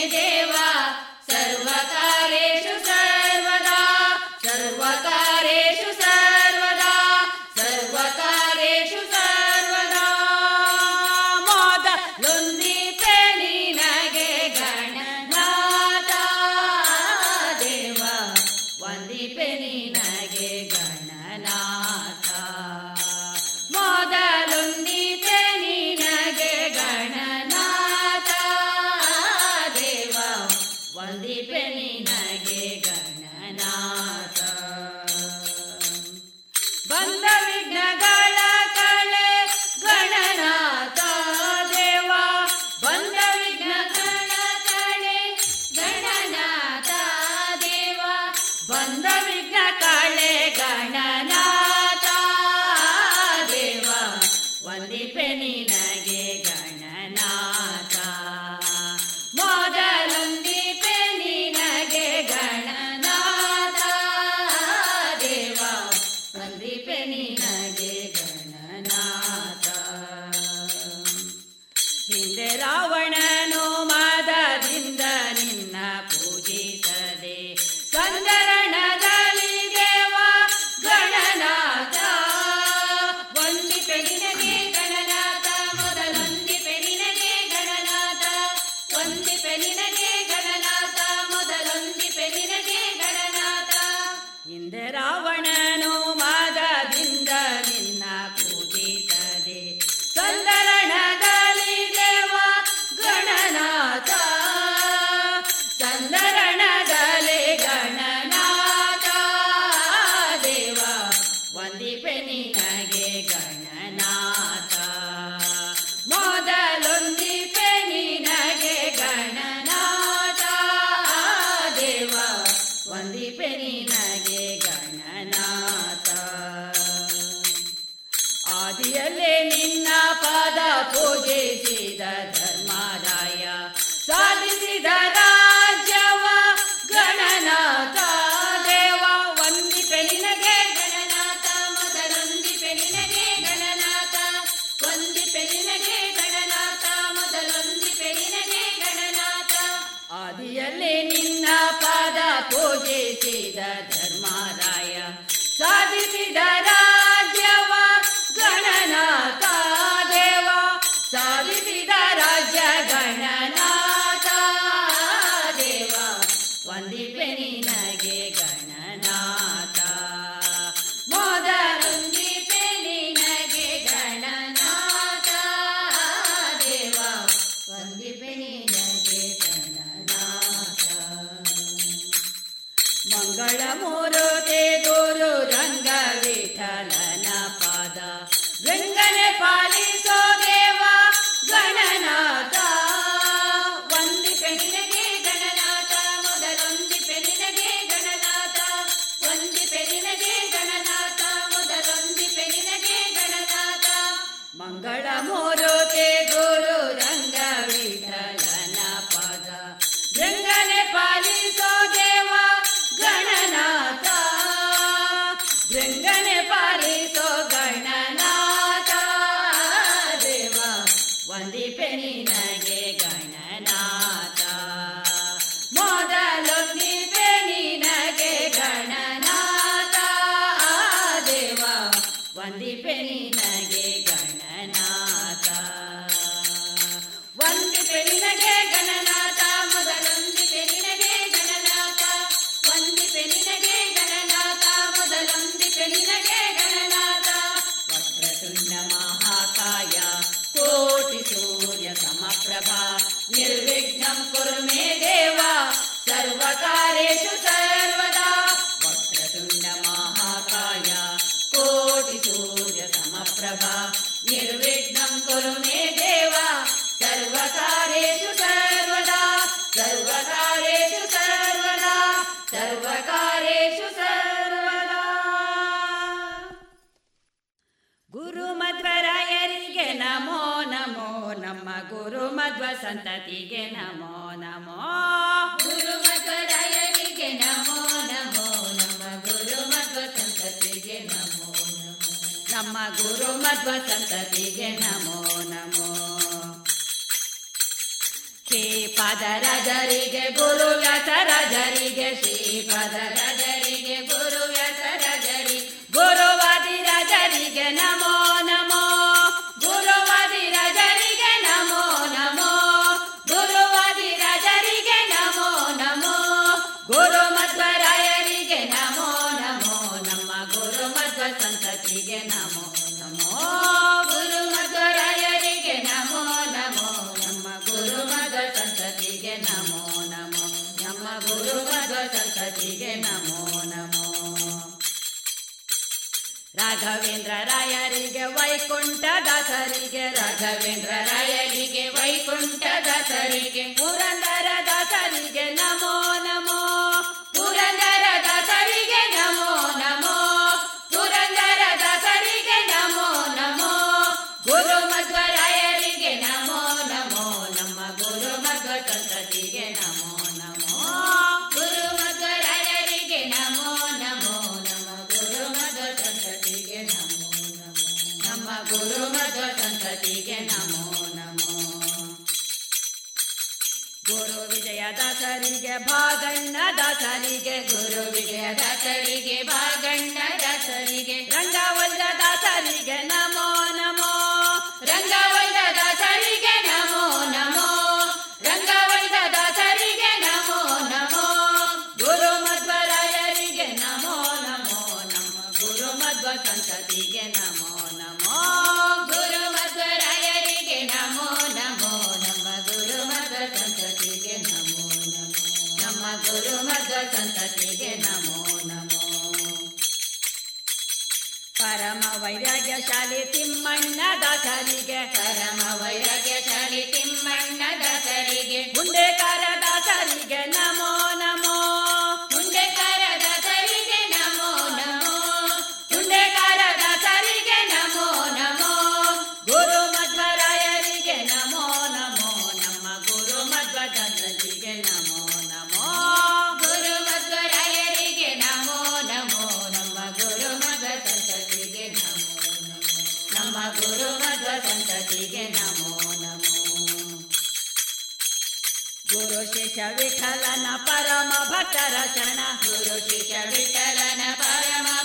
S4: ರಾಘವೇಂದ್ರ ರಾಯರಿಗೆ ವೈಕುಂಠ ದಾಸರಿಗೆ ರಾಘವೇಂದ್ರ ರಾಯರಿಗೆ ವೈಕುಂಠ ದಾಸರಿಗೆ ಪುರಂದರ ದಾಸರಿಗೆ ನಮೋ ನಮೋ. ದಸರಿಗೆ ಭಾಗಣ್ಣ ದಾಸರಿಗೆ ಗುರುವಿಗೆ ದಾಸರಿಗೆ ಭಾಗಣ್ಣ ದಾಸರಿಗೆ ರಂಗ ದಾಸರಿಗೆ ನಮೋ ನಮೋ ರಂಗ ಪರಮ ವೈರಾಗ್ಯಶಾಲಿ ತಿಮ್ಮಣ್ಣ ದಾಸರಿಗೆ. ಪರಮ ವೈರಾಗ್ಯಶಾಲಿ ತಿಮ್ಮಣ್ಣ ದಾಸರಿಗೆ. ಮುಂದೆ ದಾಸರಿಗೆ ನಮೋ ವಿಠಲನ ಪರಮ ಭಕ್ತರ ಶರಣ. ಗುರು ಶಿಷ್ಯ ವಿಠಲನ ಪರಮ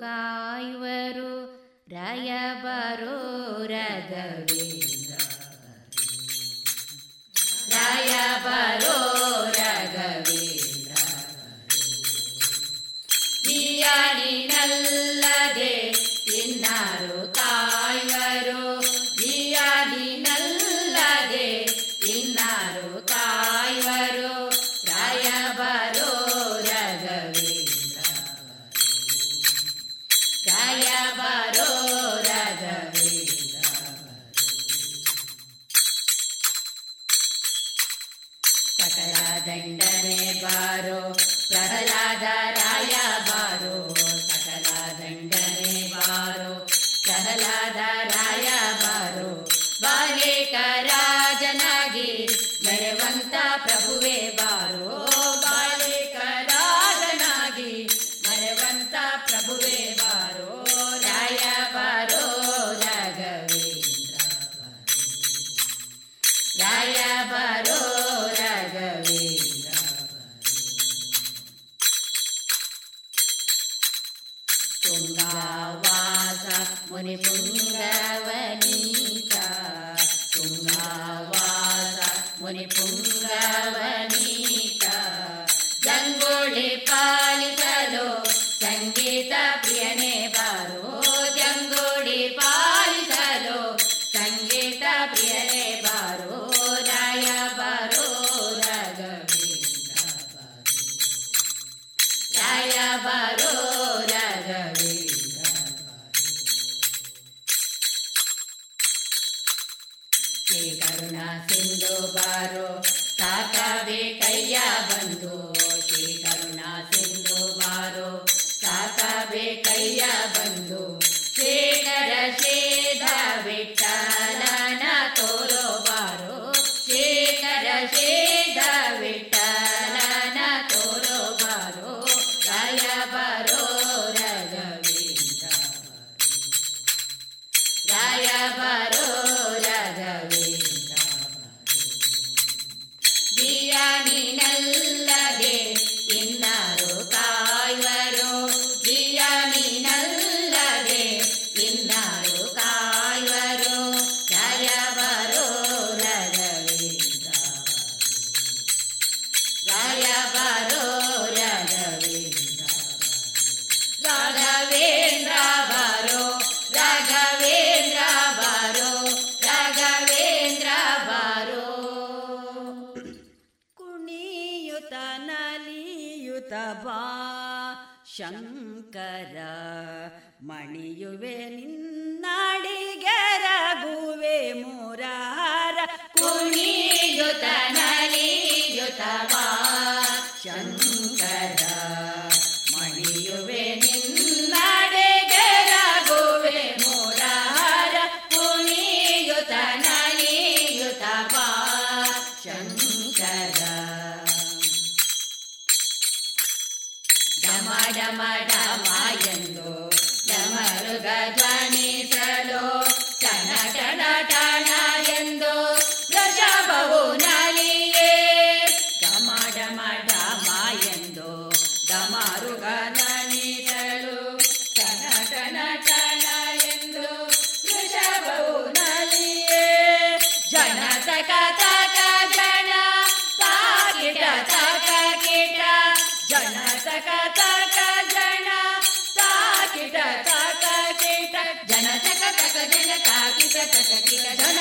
S5: ಕಾಯುವರು. ರಾಯಬರೋ ರಘವೇಂದ್ರ
S4: ರಾಯಬರೋ ರಘವೇಂದ್ರ ಬಿಯಾಣಿನಲ್ಲದೆ ಇನ್ನಾರು ಕಾಯುವರು ಸಕಲಾದಂಡನೆ ಬಾರೋ ಪ್ರಹ್ಲಾದ ರಾಯ ಬಾರೋ ಸಕಲಾದಂಡನೆ ಬಾರೋ ಪ್ರಹ್ಲಾದ ರಾಯ ಬಾರೋ ಬಾಲೇಕ ರಾಜನಾಗಿ ಮೆರೆವಂತ ಪ್ರಭುವೇ ಕಟಕಿನ ಜನ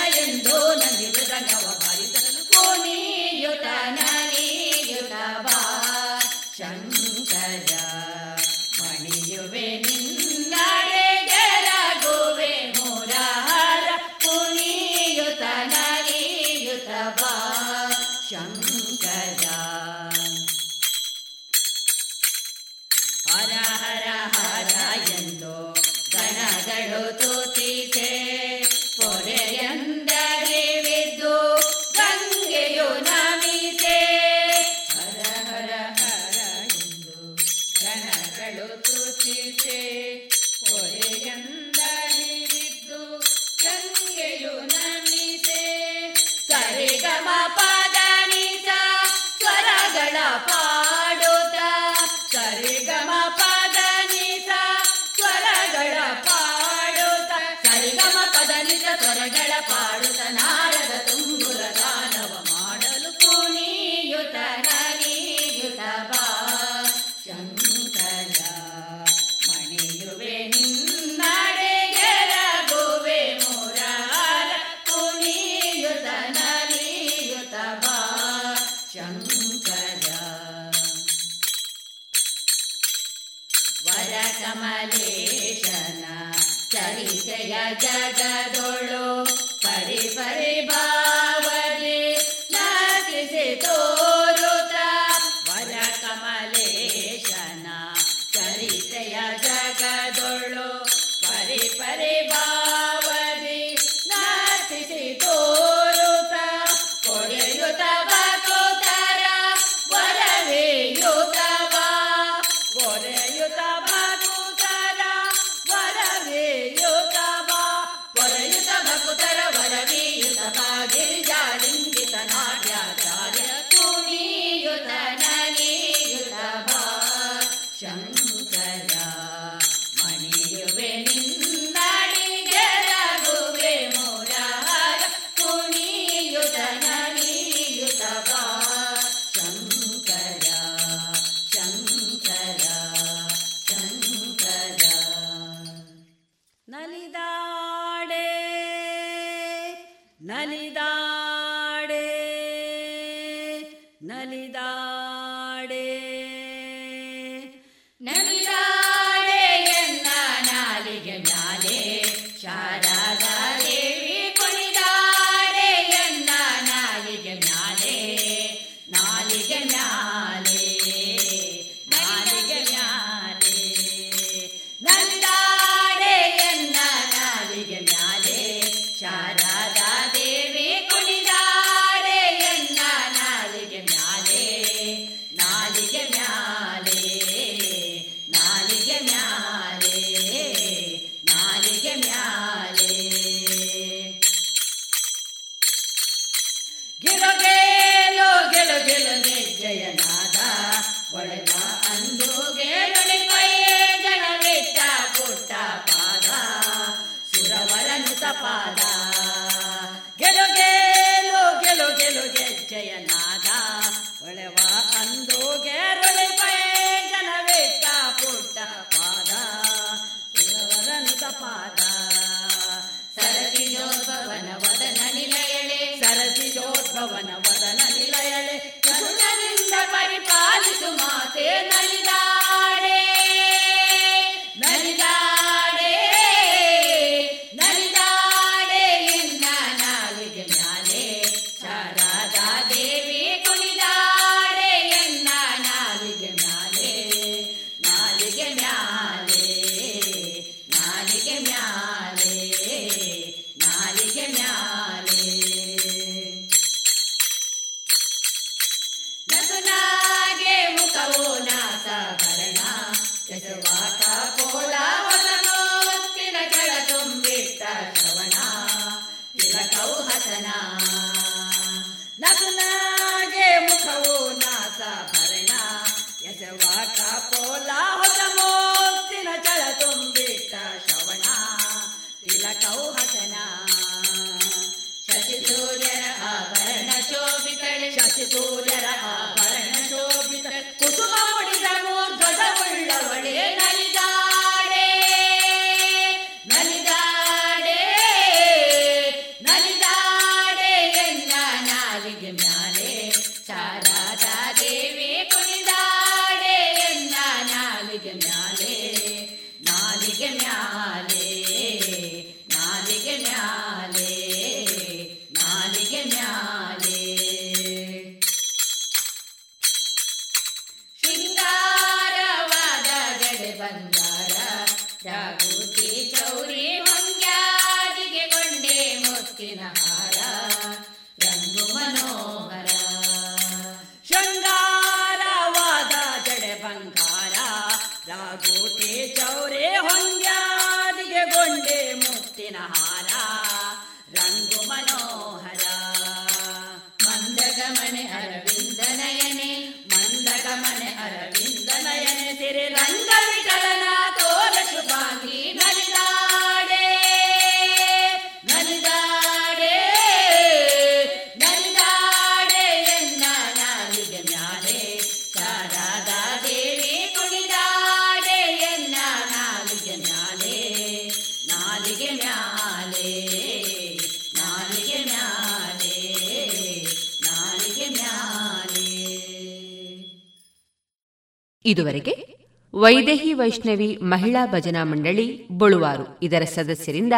S1: ಇದುವರೆಗೆ ವೈದೇಹಿ ವೈಷ್ಣವಿ ಮಹಿಳಾ ಭಜನಾ ಮಂಡಳಿ ಬಳುವಾರು. ಇದರ ಸದಸ್ಯರಿಂದ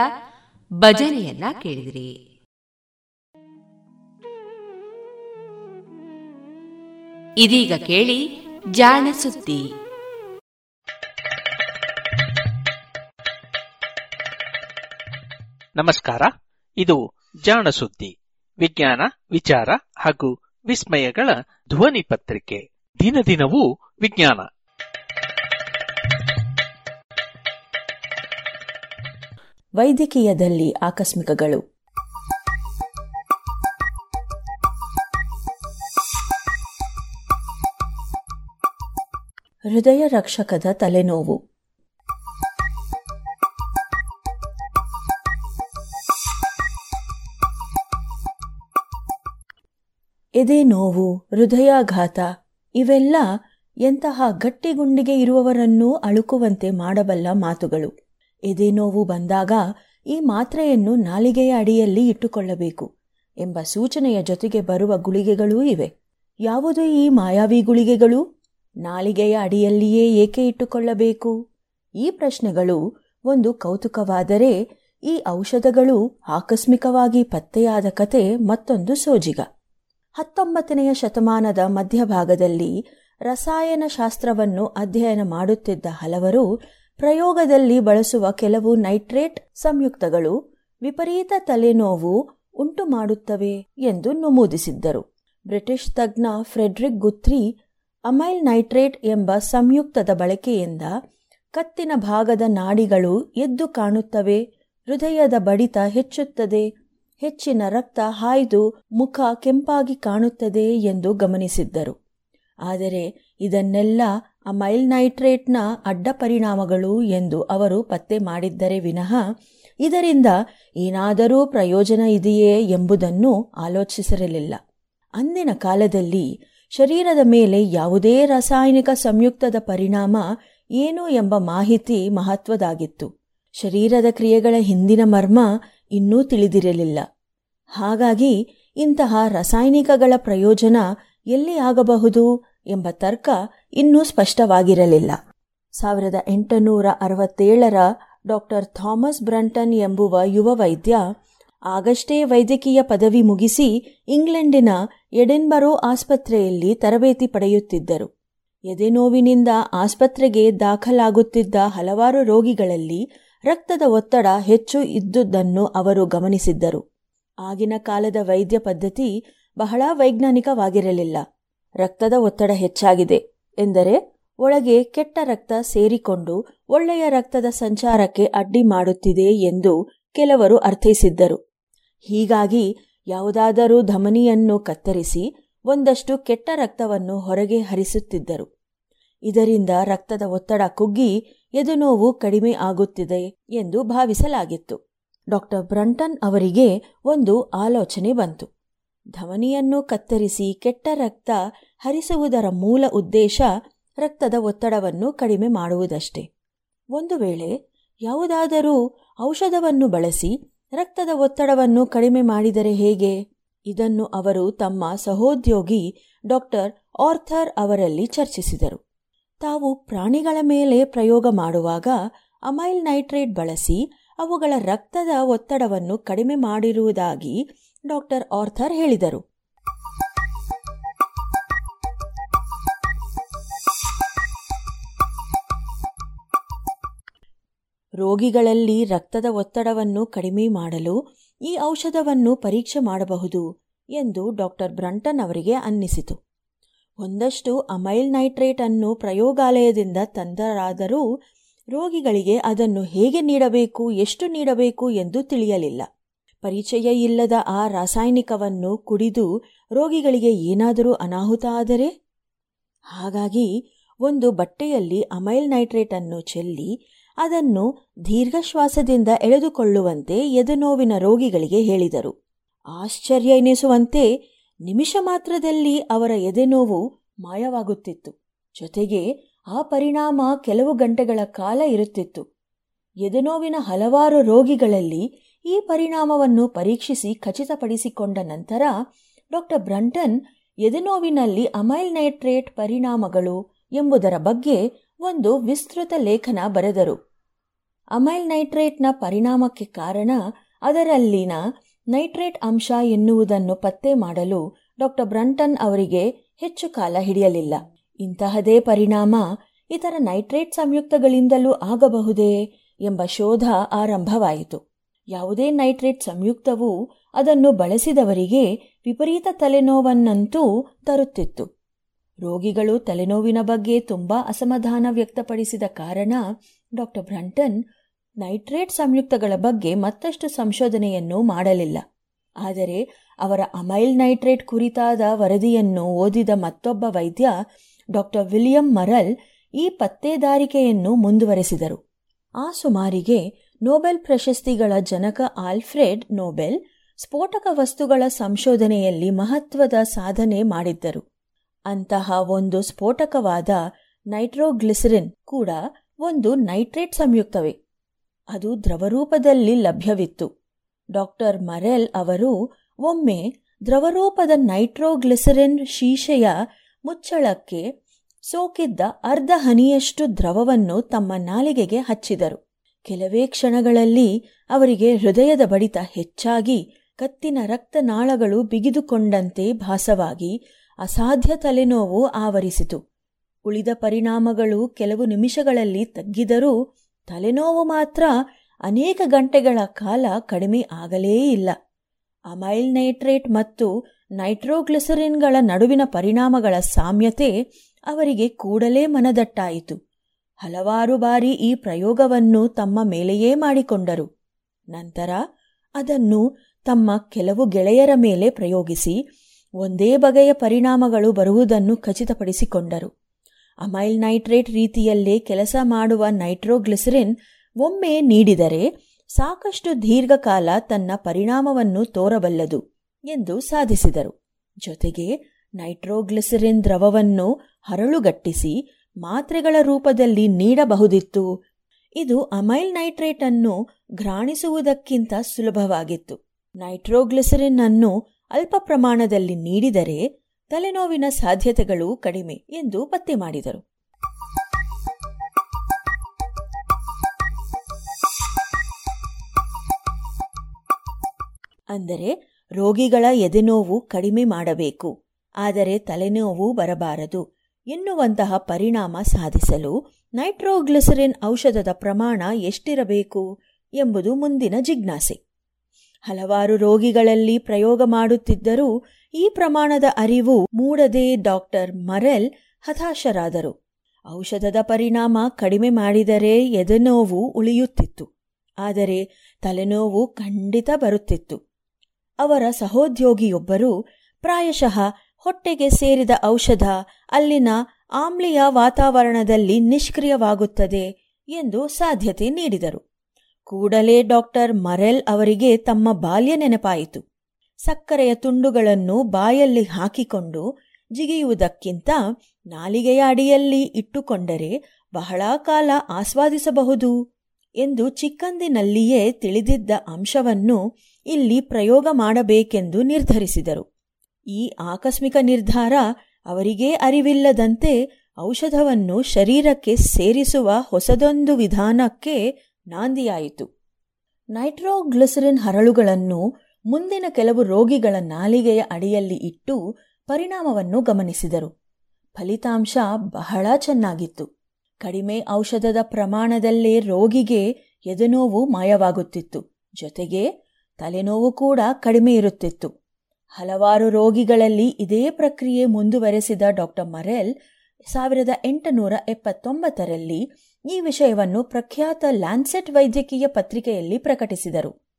S1: ಭಜನೆಯನ್ನ ಕೇಳಿದಿರಿ. ಇದೀಗ ಕೇಳಿ ಜಾಣ ಸುದ್ದಿ.
S6: ನಮಸ್ಕಾರ. ಇದು ಜಾಣ ಸುದ್ದಿ. ವಿಜ್ಞಾನ, ವಿಚಾರ ಹಾಗೂ ವಿಸ್ಮಯಗಳ ಧ್ವನಿ ಪತ್ರಿಕೆ. ದಿನ ದಿನವೂ ವಿಜ್ಞಾನ.
S7: ವೈದ್ಯಕೀಯದಲ್ಲಿ ಆಕಸ್ಮಿಕಗಳು. ಹೃದಯ ರಕ್ಷಕದ ತಲೆನೋವು. ಎದೆ ನೋವು ಹೃದಯಾಘಾತ ಇವೆಲ್ಲ ಎಂತಹ ಗಟ್ಟಿಗುಂಡಿಗೆ ಇರುವವರನ್ನೂ ಅಳುಕುವಂತೆ ಮಾಡಬಲ್ಲ ಮಾತುಗಳು. ಎದೆನೋವು ಬಂದಾಗ ಈ ಮಾತ್ರೆಯನ್ನು ನಾಲಿಗೆಯ ಅಡಿಯಲ್ಲಿ ಇಟ್ಟುಕೊಳ್ಳಬೇಕು ಎಂಬ ಸೂಚನೆಯ ಜೊತೆಗೆ ಬರುವ ಗುಳಿಗೆಗಳೂ ಇವೆ. ಯಾವುದು ಈ ಮಾಯಾವಿ ಗುಳಿಗೆಗಳು ನಾಲಿಗೆಯ ಅಡಿಯಲ್ಲಿಯೇ ಏಕೆ ಇಟ್ಟುಕೊಳ್ಳಬೇಕು? ಈ ಪ್ರಶ್ನೆಗಳು ಒಂದು ಕೌತುಕವಾದರೆ ಈ ಔಷಧಗಳು ಆಕಸ್ಮಿಕವಾಗಿ ಪತ್ತೆಯಾದ ಕತೆ ಮತ್ತೊಂದು ಸೋಜಿಗ. ಹತ್ತೊಂಬತ್ತನೆಯ ಶತಮಾನದ ಮಧ್ಯಭಾಗದಲ್ಲಿ ರಸಾಯನಶಾಸ್ತ್ರವನ್ನು ಅಧ್ಯಯನ ಮಾಡುತ್ತಿದ್ದ ಹಲವರು ಪ್ರಯೋಗದಲ್ಲಿ ಬಳಸುವ ಕೆಲವು ನೈಟ್ರೇಟ್ ಸಂಯುಕ್ತಗಳು ವಿಪರೀತ ತಲೆನೋವು ಉಂಟು ಮಾಡುತ್ತವೆ ಎಂದು ನಮೂದಿಸಿದ್ದರು. ಬ್ರಿಟಿಷ್ ತಜ್ಞ ಫ್ರೆಡ್ರಿಕ್ ಗುತ್ರಿ, ಅಮೈಲ್ ನೈಟ್ರೇಟ್ ಎಂಬ ಸಂಯುಕ್ತದ ಬಳಕೆಯಿಂದ ಕತ್ತಿನ ಭಾಗದ ನಾಡಿಗಳು ಎದ್ದು ಕಾಣುತ್ತವೆ, ಹೃದಯದ ಬಡಿತ ಹೆಚ್ಚುತ್ತದೆ. ಹೆಚ್ಚಿನ ರಕ್ತ ಹಾಯ್ದು ಮುಖ ಕೆಂಪಾಗಿ ಕಾಣುತ್ತದೆ ಎಂದು ಗಮನಿಸಿದ್ದರು. ಆದರೆ ಇದನ್ನೆಲ್ಲ ಅಮೈಲ್ ನೈಟ್ರೇಟ್ನ ಅಡ್ಡ ಪರಿಣಾಮಗಳು ಎಂದು ಅವರು ಪತ್ತೆ ಮಾಡಿದ್ದರೆ ವಿನಃ ಇದರಿಂದ ಏನಾದರೂ ಪ್ರಯೋಜನ ಇದೆಯೇ ಎಂಬುದನ್ನು ಆಲೋಚಿಸಿರಲಿಲ್ಲ. ಅಂದಿನ ಕಾಲದಲ್ಲಿ ಶರೀರದ ಮೇಲೆ ಯಾವುದೇ ರಾಸಾಯನಿಕ ಸಂಯುಕ್ತದ ಪರಿಣಾಮ ಏನು ಎಂಬ ಮಾಹಿತಿ ಮಹತ್ವದಾಗಿತ್ತು. ಶರೀರದ ಕ್ರಿಯೆಗಳ ಹಿಂದಿನ ಮರ್ಮ ಇನ್ನೂ ತಿಳಿದಿರಲಿಲ್ಲ. ಹಾಗಾಗಿ ಇಂತಹ ರಾಸಾಯನಿಕಗಳ ಪ್ರಯೋಜನ ಎಲ್ಲಿ ಆಗಬಹುದು ಎಂಬ ತರ್ಕ ಇನ್ನೂ ಸ್ಪಷ್ಟವಾಗಿರಲಿಲ್ಲ. ಸಾವಿರದ ಎಂಟುನೂರ ಅರವತ್ತೇಳರ ಡಾಕ್ಟರ್ ಥಾಮಸ್ ಬ್ರಂಟನ್ ಎಂಬುವ ಯುವ ವೈದ್ಯ ಆಗಷ್ಟೇ ವೈದ್ಯಕೀಯ ಪದವಿ ಮುಗಿಸಿ ಇಂಗ್ಲೆಂಡಿನ ಎಡೆನ್ಬರೋ ಆಸ್ಪತ್ರೆಯಲ್ಲಿ ತರಬೇತಿ ಪಡೆಯುತ್ತಿದ್ದರು. ಎದೆನೋವಿನಿಂದ ಆಸ್ಪತ್ರೆಗೆ ದಾಖಲಾಗುತ್ತಿದ್ದ ಹಲವಾರು ರೋಗಿಗಳಲ್ಲಿ ರಕ್ತದ ಒತ್ತಡ ಹೆಚ್ಚು ಇದ್ದುದನ್ನು ಅವರು ಗಮನಿಸಿದ್ದರು. ಆಗಿನ ಕಾಲದ ವೈದ್ಯ ಪದ್ಧತಿ ಬಹಳ ವೈಜ್ಞಾನಿಕವಾಗಿರಲಿಲ್ಲ. ರಕ್ತದ ಒತ್ತಡ ಹೆಚ್ಚಾಗಿದೆ ಎಂದರೆ ಒಳಗೆ ಕೆಟ್ಟ ರಕ್ತ ಸೇರಿಕೊಂಡು ಒಳ್ಳೆಯ ರಕ್ತದ ಸಂಚಾರಕ್ಕೆ ಅಡ್ಡಿ ಮಾಡುತ್ತಿದೆ ಎಂದು ಕೆಲವರು ಅರ್ಥೈಸಿದ್ದರು. ಹೀಗಾಗಿ ಯಾವುದಾದರೂ ಧಮನಿಯನ್ನು ಕತ್ತರಿಸಿ ಒಂದಷ್ಟು ಕೆಟ್ಟ ರಕ್ತವನ್ನು ಹೊರಗೆ ಹರಿಸುತ್ತಿದ್ದರು. ಇದರಿಂದ ರಕ್ತದ ಒತ್ತಡ ಕುಗ್ಗಿ ಎದುನೋವು ಕಡಿಮೆ ಆಗುತ್ತಿದೆ ಎಂದು ಭಾವಿಸಲಾಗಿತ್ತು. ಡಾಕ್ಟರ್ ಬ್ರಂಟನ್ ಅವರಿಗೆ ಒಂದು ಆಲೋಚನೆ ಬಂತು. ಧವನಿಯನ್ನು ಕತ್ತರಿಸಿ ಕೆಟ್ಟ ರಕ್ತ ಹರಿಸುವುದರ ಮೂಲ ಉದ್ದೇಶ ರಕ್ತದ ಒತ್ತಡವನ್ನು ಕಡಿಮೆ ಮಾಡುವುದಷ್ಟೇ. ಒಂದು ವೇಳೆ ಯಾವುದಾದರೂ ಔಷಧವನ್ನು ಬಳಸಿ ರಕ್ತದ ಒತ್ತಡವನ್ನು ಕಡಿಮೆ ಮಾಡಿದರೆ ಹೇಗೆ? ಇದನ್ನು ಅವರು ತಮ್ಮ ಸಹೋದ್ಯೋಗಿ ಡಾಕ್ಟರ್ ಆರ್ಥರ್ ಅವರಲ್ಲಿ ಚರ್ಚಿಸಿದರು. ತಾವು ಪ್ರಾಣಿಗಳ ಮೇಲೆ ಪ್ರಯೋಗ ಮಾಡುವಾಗ ಅಮೈಲ್ ನೈಟ್ರೇಟ್ ಬಳಸಿ ಅವುಗಳ ರಕ್ತದ ಒತ್ತಡವನ್ನು ಕಡಿಮೆ ಮಾಡಿರುವುದಾಗಿ ಡಾಕ್ಟರ್ ಆರ್ಥರ್ ಹೇಳಿದರು. ರೋಗಿಗಳಲ್ಲಿ ರಕ್ತದ ಒತ್ತಡವನ್ನು ಕಡಿಮೆ ಮಾಡಲು ಈ ಔಷಧವನ್ನು ಪರೀಕ್ಷೆ ಮಾಡಬಹುದು ಎಂದು ಡಾಕ್ಟರ್ ಬ್ರಂಟನ್ ಅವರಿಗೆ ಅನ್ನಿಸಿತು. ಒಂದಷ್ಟು ಅಮೈಲ್ ನೈಟ್ರೇಟ್ ಅನ್ನು ಪ್ರಯೋಗಾಲಯದಿಂದ ತಂದರಾದರೂ ರೋಗಿಗಳಿಗೆ ಅದನ್ನು ಹೇಗೆ ನೀಡಬೇಕು, ಎಷ್ಟು ನೀಡಬೇಕು ಎಂದು ತಿಳಿಯಲಿಲ್ಲ. ಪರಿಚಯ ಇಲ್ಲದ ಆ ರಾಸಾಯನಿಕವನ್ನು ಕುಡಿದು ರೋಗಿಗಳಿಗೆ ಏನಾದರೂ ಅನಾಹುತ ಆದರೆ? ಹಾಗಾಗಿ ಒಂದು ಬಟ್ಟೆಯಲ್ಲಿ ಅಮೈಲ್ ನೈಟ್ರೇಟ್ ಅನ್ನು ಚೆಲ್ಲಿ ಅದನ್ನು ದೀರ್ಘಶ್ವಾಸದಿಂದ ಎಳೆದುಕೊಳ್ಳುವಂತೆ ಎದೆನೋವಿನ ರೋಗಿಗಳಿಗೆ ಹೇಳಿದರು. ಆಶ್ಚರ್ಯ ಎನಿಸುವಂತೆ ನಿಮಿಷ ಮಾತ್ರದಲ್ಲಿ ಅವರ ಎದೆನೋವು ಮಾಯವಾಗುತ್ತಿತ್ತು. ಜೊತೆಗೆ ಆ ಪರಿಣಾಮ ಕೆಲವು ಗಂಟೆಗಳ ಕಾಲ ಇರುತ್ತಿತ್ತು. ಎದೆನೋವಿನ ಹಲವಾರು ರೋಗಿಗಳಲ್ಲಿ ಈ ಪರಿಣಾಮವನ್ನು ಪರೀಕ್ಷಿಸಿ ಖಚಿತಪಡಿಸಿಕೊಂಡ ನಂತರ ಡಾಕ್ಟರ್ ಬ್ರಂಟನ್, ಎದೆನೋವಿನಲ್ಲಿ ಅಮೈಲ್ ನೈಟ್ರೇಟ್ ಪರಿಣಾಮಗಳು ಎಂಬುದರ ಬಗ್ಗೆ ಒಂದು ವಿಸ್ತೃತ ಲೇಖನ ಬರೆದರು. ಅಮೈಲ್ ನೈಟ್ರೇಟ್ನ ಪರಿಣಾಮಕ್ಕೆ ಕಾರಣ ಅದರಲ್ಲಿನ ನೈಟ್ರೇಟ್ ಅಂಶ ಎನ್ನುವುದನ್ನು ಪತ್ತೆ ಮಾಡಲು ಡಾಕ್ಟರ್ ಬ್ರಂಟನ್ ಅವರಿಗೆ ಹೆಚ್ಚು ಕಾಲ ಹಿಡಿಯಲಿಲ್ಲ. ಇಂತಹದೇ ಪರಿಣಾಮ ಇತರ ನೈಟ್ರೇಟ್ ಸಂಯುಕ್ತಗಳಿಂದಲೂ ಆಗಬಹುದೇ ಎಂಬ ಶೋಧ ಆರಂಭವಾಯಿತು. ಯಾವುದೇ ನೈಟ್ರೇಟ್ ಸಂಯುಕ್ತವು ಅದನ್ನು ಬಳಸಿದವರಿಗೆ ವಿಪರೀತ ತಲೆನೋವನ್ನಂತೂ ತರುತ್ತಿತ್ತು. ರೋಗಿಗಳು ತಲೆನೋವಿನ ಬಗ್ಗೆ ತುಂಬಾ ಅಸಮಾಧಾನ ವ್ಯಕ್ತಪಡಿಸಿದ ಕಾರಣ ಡಾಕ್ಟರ್ ಬ್ರಂಟನ್ ನೈಟ್ರೇಟ್ ಸಂಯುಕ್ತಗಳ ಬಗ್ಗೆ ಮತ್ತಷ್ಟು ಸಂಶೋಧನೆಯನ್ನು ಮಾಡಲಿಲ್ಲ. ಆದರೆ ಅವರ ಅಮೈಲ್ ನೈಟ್ರೇಟ್ ಕುರಿತಾದ ವರದಿಯನ್ನು ಓದಿದ ಮತ್ತೊಬ್ಬ ವೈದ್ಯ ಡಾಕ್ಟರ್ ವಿಲಿಯಂ ಮರಲ್ ಈ ಪತ್ತೆದಾರಿಕೆಯನ್ನು ಮುಂದುವರೆಸಿದರು. ಆ ಸುಮಾರಿಗೆ ನೊಬೆಲ್ ಪ್ರಶಸ್ತಿಗಳ ಜನಕ ಆಲ್ಫ್ರೆಡ್ ನೋಬೆಲ್ ಸ್ಫೋಟಕ ವಸ್ತುಗಳ ಸಂಶೋಧನೆಯಲ್ಲಿ ಮಹತ್ವದ ಸಾಧನೆ ಮಾಡಿದ್ದರು. ಅಂತಹ ಒಂದು ಸ್ಫೋಟಕವಾದ ನೈಟ್ರೋಗ್ಲಿಸರಿನ್ ಕೂಡ ಒಂದು ನೈಟ್ರೇಟ್ ಸಂಯುಕ್ತವೇ. ಅದು ದ್ರವರೂಪದಲ್ಲಿ ಲಭ್ಯವಿತ್ತು. ಡಾಕ್ಟರ್ ಮರೆಲ್ ಅವರು ಒಮ್ಮೆ ದ್ರವರೂಪದ ನೈಟ್ರೋಗ್ಲಿಸರಿನ್ ಶೀಶೆಯ ಮುಚ್ಚಳಕ್ಕೆ ಸೋಕಿದ್ದ ಅರ್ಧ ಹನಿಯಷ್ಟು ದ್ರವವನ್ನು ತಮ್ಮ ನಾಲಿಗೆಗೆ ಹಚ್ಚಿದರು. ಕೆಲವೇ ಕ್ಷಣಗಳಲ್ಲಿ ಅವರಿಗೆ ಹೃದಯದ ಬಡಿತ ಹೆಚ್ಚಾಗಿ ಕತ್ತಿನ ರಕ್ತನಾಳಗಳು ಬಿಗಿದುಕೊಂಡಂತೆ ಭಾಸವಾಗಿ ಅಸಾಧ್ಯ ತಲೆನೋವು ಆವರಿಸಿತು. ಉಳಿದ ಪರಿಣಾಮಗಳು ಕೆಲವು ನಿಮಿಷಗಳಲ್ಲಿ ತಗ್ಗಿದರೂ ತಲೆನೋವು ಮಾತ್ರ ಅನೇಕ ಗಂಟೆಗಳ ಕಾಲ ಕಡಿಮೆ ಆಗಲೇ ಇಲ್ಲ. ಅಮೈಲ್ ನೈಟ್ರೇಟ್ ಮತ್ತು ನೈಟ್ರೋಗ್ಲಿಸರಿನ್ಗಳ ನಡುವಿನ ಪರಿಣಾಮಗಳ ಸಾಮ್ಯತೆ ಅವರಿಗೆ ಕೂಡಲೇ ಮನದಟ್ಟಾಯಿತು. ಹಲವಾರು ಬಾರಿ ಈ ಪ್ರಯೋಗವನ್ನು ತಮ್ಮ ಮೇಲೆಯೇ ಮಾಡಿಕೊಂಡರು. ನಂತರ ಅದನ್ನು ತಮ್ಮ ಕೆಲವು ಗೆಳೆಯರ ಮೇಲೆ ಪ್ರಯೋಗಿಸಿ ಒಂದೇ ಬಗೆಯ ಪರಿಣಾಮಗಳು ಬರುವುದನ್ನು ಖಚಿತಪಡಿಸಿಕೊಂಡರು. ಅಮೈಲ್ ನೈಟ್ರೇಟ್ ರೀತಿಯಲ್ಲೇ ಕೆಲಸ ಮಾಡುವ ನೈಟ್ರೋಗ್ಲಿಸರಿನ್ ಒಮ್ಮೆ ನೀಡಿದರೆ ಸಾಕಷ್ಟು ದೀರ್ಘಕಾಲ ತನ್ನ ಪರಿಣಾಮವನ್ನು ತೋರಬಲ್ಲದು ಎಂದು ಸಾಧಿಸಿದರು. ಜೊತೆಗೆ ನೈಟ್ರೋಗ್ಲಿಸರಿನ್ ದ್ರವವನ್ನು ಹರಳುಗಟ್ಟಿಸಿ ಮಾತ್ರೆಗಳ ರೂಪದಲ್ಲಿ ನೀಡಬಹುದಿತ್ತು. ಇದು ಅಮೈಲ್ ನೈಟ್ರೇಟ್ ಅನ್ನು ಘ್ರಾಣಿಸುವುದಕ್ಕಿಂತ ಸುಲಭವಾಗಿತ್ತು. ನೈಟ್ರೋಗ್ಲಿಸರಿನ್ ಅನ್ನು ಅಲ್ಪ ಪ್ರಮಾಣದಲ್ಲಿ ನೀಡಿದರೆ ತಲೆನೋವಿನ ಸಾಧ್ಯತೆಗಳು ಕಡಿಮೆ ಎಂದು ಪತ್ತೆ ಮಾಡಿದರು. ಅಂದರೆ ರೋಗಿಗಳ ಎದೆನೋವು ಕಡಿಮೆ ಮಾಡಬೇಕು, ಆದರೆ ತಲೆನೋವು ಬರಬಾರದು. ಎನ್ನುವಂತಹ ಪರಿಣಾಮ ಸಾಧಿಸಲು ನೈಟ್ರೋಗ್ಲಿಸರಿನ್ ಔಷಧದ ಪ್ರಮಾಣ ಎಷ್ಟಿರಬೇಕು ಎಂಬುದು ಮುಂದಿನ ಜಿಜ್ಞಾಸೆ. ಹಲವಾರು ರೋಗಿಗಳಲ್ಲಿ ಪ್ರಯೋಗ ಮಾಡುತ್ತಿದ್ದರೂ ಈ ಪ್ರಮಾಣದ ಅರಿವು ಮೂಡದೆ ಡಾಕ್ಟರ್ ಮರೆಲ್ ಹತಾಶರಾದರು. ಔಷಧದ ಪರಿಣಾಮ ಕಡಿಮೆ ಮಾಡಿದರೆ ಎದೆನೋವು ಉಳಿಯುತ್ತಿತ್ತು. ಆದರೆ ತಲೆನೋವು ಖಂಡಿತ ಬರುತ್ತಿತ್ತು. ಅವರ ಸಹೋದ್ಯೋಗಿಯೊಬ್ಬರು ಪ್ರಾಯಶಃ ಹೊಟ್ಟೆಗೆ ಸೇರಿದ ಔಷಧ ಅಲ್ಲಿನ ಆಮ್ಲೀಯ ವಾತಾವರಣದಲ್ಲಿ ನಿಷ್ಕ್ರಿಯವಾಗುತ್ತದೆ ಎಂದು ಸಾಧ್ಯತೆ ನೀಡಿದರು. ಕೂಡಲೇ ಡಾಕ್ಟರ್ ಮರೆಲ್ ಅವರಿಗೆ ತಮ್ಮ ಬಾಲ್ಯ ನೆನಪಾಯಿತು. ಸಕ್ಕರೆಯ ತುಂಡುಗಳನ್ನು ಬಾಯಲ್ಲಿ ಹಾಕಿಕೊಂಡು ಜಿಗಿಯುವುದಕ್ಕಿಂತ ನಾಲಿಗೆಯ ಅಡಿಯಲ್ಲಿ ಇಟ್ಟುಕೊಂಡರೆ ಬಹಳ ಕಾಲ ಆಸ್ವಾದಿಸಬಹುದು ಎಂದು ಚಿಕ್ಕಂದಿನಲ್ಲಿಯೇ ತಿಳಿದಿದ್ದ ಅಂಶವನ್ನು ಇಲ್ಲಿ ಪ್ರಯೋಗ ಮಾಡಬೇಕೆಂದು ನಿರ್ಧರಿಸಿದರು. ಈ ಆಕಸ್ಮಿಕ ನಿರ್ಧಾರ ಅವರಿಗೇ ಅರಿವಿಲ್ಲದಂತೆ ಔಷಧವನ್ನು ಶರೀರಕ್ಕೆ ಸೇರಿಸುವ ಹೊಸದೊಂದು ವಿಧಾನಕ್ಕೆ ನಾಂದಿಯಾಯಿತು. ನೈಟ್ರೋಗ್ಲಿಸರಿನ್ ಹರಳುಗಳನ್ನು ಮುಂದಿನ ಕೆಲವು ರೋಗಿಗಳ ನಾಲಿಗೆಯ ಅಡಿಯಲ್ಲಿ ಇಟ್ಟು ಪರಿಣಾಮವನ್ನು ಗಮನಿಸಿದರು. ಫಲಿತಾಂಶ ಬಹಳ ಚೆನ್ನಾಗಿತ್ತು. ಕಡಿಮೆ ಔಷಧದ ಪ್ರಮಾಣದಲ್ಲೇ ರೋಗಿಗೆ ಎದೆನೋವು ಮಾಯವಾಗುತ್ತಿತ್ತು. ಜೊತೆಗೆ ತಲೆನೋವು ಕೂಡ ಕಡಿಮೆ ಇರುತ್ತಿತ್ತು. ಹಲವಾರು ರೋಗಿಗಳಲ್ಲಿ ಇದೇ ಪ್ರಕ್ರಿಯೆ ಮುಂದುವರೆಸಿದ ಡಾಕ್ಟರ್ ಮರೆಲ್ ಸಾವಿರದ ಎಂಟುನೂರ ಎಪ್ಪತ್ತೊಂಬತ್ತರಲ್ಲಿ ಈ ವಿಷಯವನ್ನು ಪ್ರಖ್ಯಾತ ಲ್ಯಾನ್ಸೆಟ್ ವೈದ್ಯಕೀಯ ಪತ್ರಿಕೆಯಲ್ಲಿ ಪ್ರಕಟಿಸಿದರು.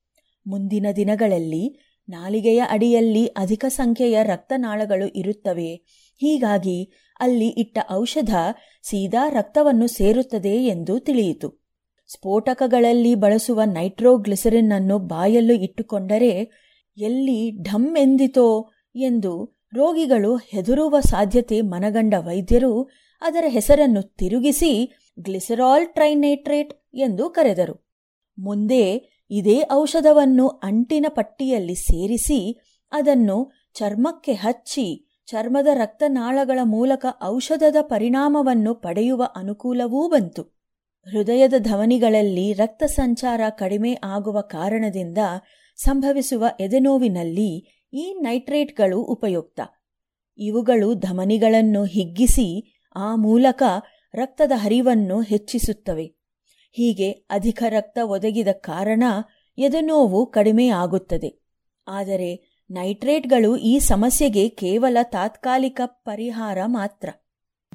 S7: ಮುಂದಿನ ದಿನಗಳಲ್ಲಿ ನಾಲಿಗೆಯ ಅಡಿಯಲ್ಲಿ ಅಧಿಕ ಸಂಖ್ಯೆಯ ರಕ್ತನಾಳಗಳು ಇರುತ್ತವೆ. ಹೀಗಾಗಿ ಅಲ್ಲಿ ಇಟ್ಟ ಔಷಧ ಸೀದಾ ರಕ್ತವನ್ನು ಸೇರುತ್ತದೆ ಎಂದು ತಿಳಿಯಿತು. ಸ್ಫೋಟಕಗಳಲ್ಲಿ ಬಳಸುವ ನೈಟ್ರೋಗ್ಲಿಸರಿನ್ ಅನ್ನು ಬಾಯಲ್ಲೂ ಇಟ್ಟುಕೊಂಡರೆ ಎಲ್ಲಿ ಢಮ್ ಎಂದಿತೋ ಎಂದು ರೋಗಿಗಳು ಹೆದರುವ ಸಾಧ್ಯತೆ ಮನಗಂಡ ವೈದ್ಯರು ಅದರ ಹೆಸರನ್ನು ತಿರುಗಿಸಿ ಗ್ಲಿಸರಾಲ್ ಟ್ರೈನೈಟ್ರೇಟ್ ಎಂದು ಕರೆದರು. ಮುಂದೆ ಇದೇ ಔಷಧವನ್ನು ಅಂಟಿನ ಪಟ್ಟಿಯಲ್ಲಿ ಸೇರಿಸಿ ಅದನ್ನು ಚರ್ಮಕ್ಕೆ ಹಚ್ಚಿ ಚರ್ಮದ ರಕ್ತನಾಳಗಳ ಮೂಲಕ ಔಷಧದ ಪರಿಣಾಮವನ್ನು ಪಡೆಯುವ ಅನುಕೂಲವೂ ಬಂತು. ಹೃದಯದ ಧಮನಿಗಳಲ್ಲಿ ರಕ್ತ ಸಂಚಾರ ಕಡಿಮೆ ಆಗುವ ಕಾರಣದಿಂದ ಸಂಭವಿಸುವ ಎದೆನೋವಿನಲ್ಲಿ ಈ ನೈಟ್ರೇಟ್ಗಳು ಉಪಯುಕ್ತ. ಇವುಗಳು ಧಮನಿಗಳನ್ನು ಹಿಗ್ಗಿಸಿ ಆ ಮೂಲಕ ರಕ್ತದ ಹರಿವನ್ನು ಹೆಚ್ಚಿಸುತ್ತವೆ. ಹೀಗೆ ಅಧಿಕ ರಕ್ತ ಒದಗಿದ ಕಾರಣ ಎದೆನೋವು ಕಡಿಮೆಯಾಗುತ್ತದೆ ಆದರೆ ನೈಟ್ರೇಟ್ಗಳು ಈ ಸಮಸ್ಯೆಗೆ ಕೇವಲ ತಾತ್ಕಾಲಿಕ ಪರಿಹಾರ ಮಾತ್ರ.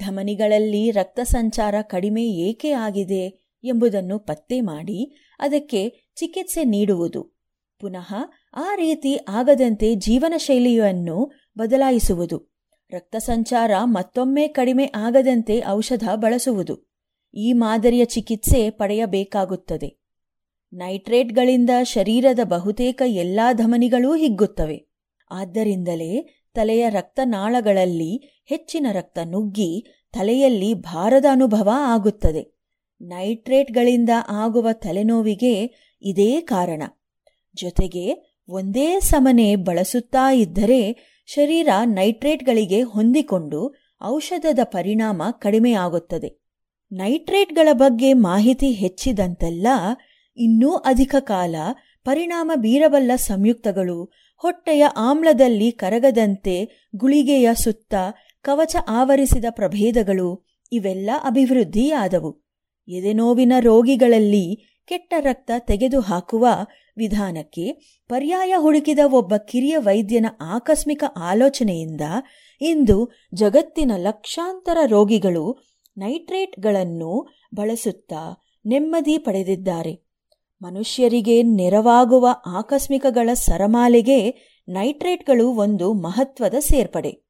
S7: ಧಮನಿಗಳಲ್ಲಿ ರಕ್ತ ಸಂಚಾರ ಕಡಿಮೆ ಏಕೆ ಆಗಿದೆ ಎಂಬುದನ್ನು ಪತ್ತೆ ಮಾಡಿ ಅದಕ್ಕೆ ಚಿಕಿತ್ಸೆ ನೀಡುವುದು. ಪುನಃ ಆ ರೀತಿ ಆಗದಂತೆ ಜೀವನ ಶೈಲಿಯನ್ನು ಬದಲಾಯಿಸುವುದು. ರಕ್ತ ಸಂಚಾರ ಮತ್ತೊಮ್ಮೆ ಕಡಿಮೆ ಆಗದಂತೆ ಔಷಧ ಬಳಸುವುದು. ಈ ಮಾದರಿಯ ಚಿಕಿತ್ಸೆ ಪಡೆಯಬೇಕಾಗುತ್ತದೆ. ನೈಟ್ರೇಟ್ಗಳಿಂದ ಶರೀರದ ಬಹುತೇಕ ಎಲ್ಲಾ ಧಮನಿಗಳೂ ಹಿಗ್ಗುತ್ತವೆ. ಆದ್ದರಿಂದಲೇ ತಲೆಯ ರಕ್ತನಾಳಗಳಲ್ಲಿ ಹೆಚ್ಚಿನ ರಕ್ತ ನುಗ್ಗಿ ತಲೆಯಲ್ಲಿ ಭಾರದ ಅನುಭವ ಆಗುತ್ತದೆ. ನೈಟ್ರೇಟ್ಗಳಿಂದ ಆಗುವ ತಲೆನೋವಿಗೆ ಇದೇ ಕಾರಣ. ಜೊತೆಗೆ ಒಂದೇ ಸಮನೆ ಬಳಸುತ್ತಾ ಇದ್ದರೆ ಶರೀರ ನೈಟ್ರೇಟ್ಗಳಿಗೆ ಹೊಂದಿಕೊಂಡು ಔಷಧದ ಪರಿಣಾಮ ಕಡಿಮೆಯಾಗುತ್ತದೆ. ನೈಟ್ರೇಟ್ಗಳ ಬಗ್ಗೆ ಮಾಹಿತಿ ಹೆಚ್ಚಿದಂತೆಲ್ಲ ಇನ್ನೂ ಅಧಿಕ ಕಾಲ ಪರಿಣಾಮ ಬೀರಬಲ್ಲ ಸಂಯುಕ್ತಗಳು ಹೊಟ್ಟೆಯ ಆಮ್ಲದಲ್ಲಿ ಕರಗದಂತೆ ಗುಳಿಗೆಯ ಸುತ್ತ ಕವಚ ಆವರಿಸಿದ ಪ್ರಭೇದಗಳು ಇವೆಲ್ಲ ಅಭಿವೃದ್ಧಿಯಾದವು. ಎದೆನೋವಿನ ರೋಗಿಗಳಲ್ಲಿ ಕೆಟ್ಟ ರಕ್ತ ತೆಗೆದುಹಾಕುವ ವಿಧಾನಕ್ಕೆ ಪರ್ಯಾಯ ಹುಡುಕಿದ ಒಬ್ಬ ಕಿರಿಯ ವೈದ್ಯನ ಆಕಸ್ಮಿಕ ಆಲೋಚನೆಯಿಂದ ಇಂದು ಜಗತ್ತಿನ ಲಕ್ಷಾಂತರ ರೋಗಿಗಳು ನೈಟ್ರೇಟ್ಗಳನ್ನು ಬಳಸುತ್ತಾ ನೆಮ್ಮದಿ ಪಡೆದಿದ್ದಾರೆ. ಮನುಷ್ಯರಿಗೆ ನೆರವಾಗುವ ಆಕಸ್ಮಿಕಗಳ ಸರಮಾಲೆಗೆ ನೈಟ್ರೇಟ್ಗಳು ಒಂದು ಮಹತ್ವದ ಸೇರ್ಪಡೆ.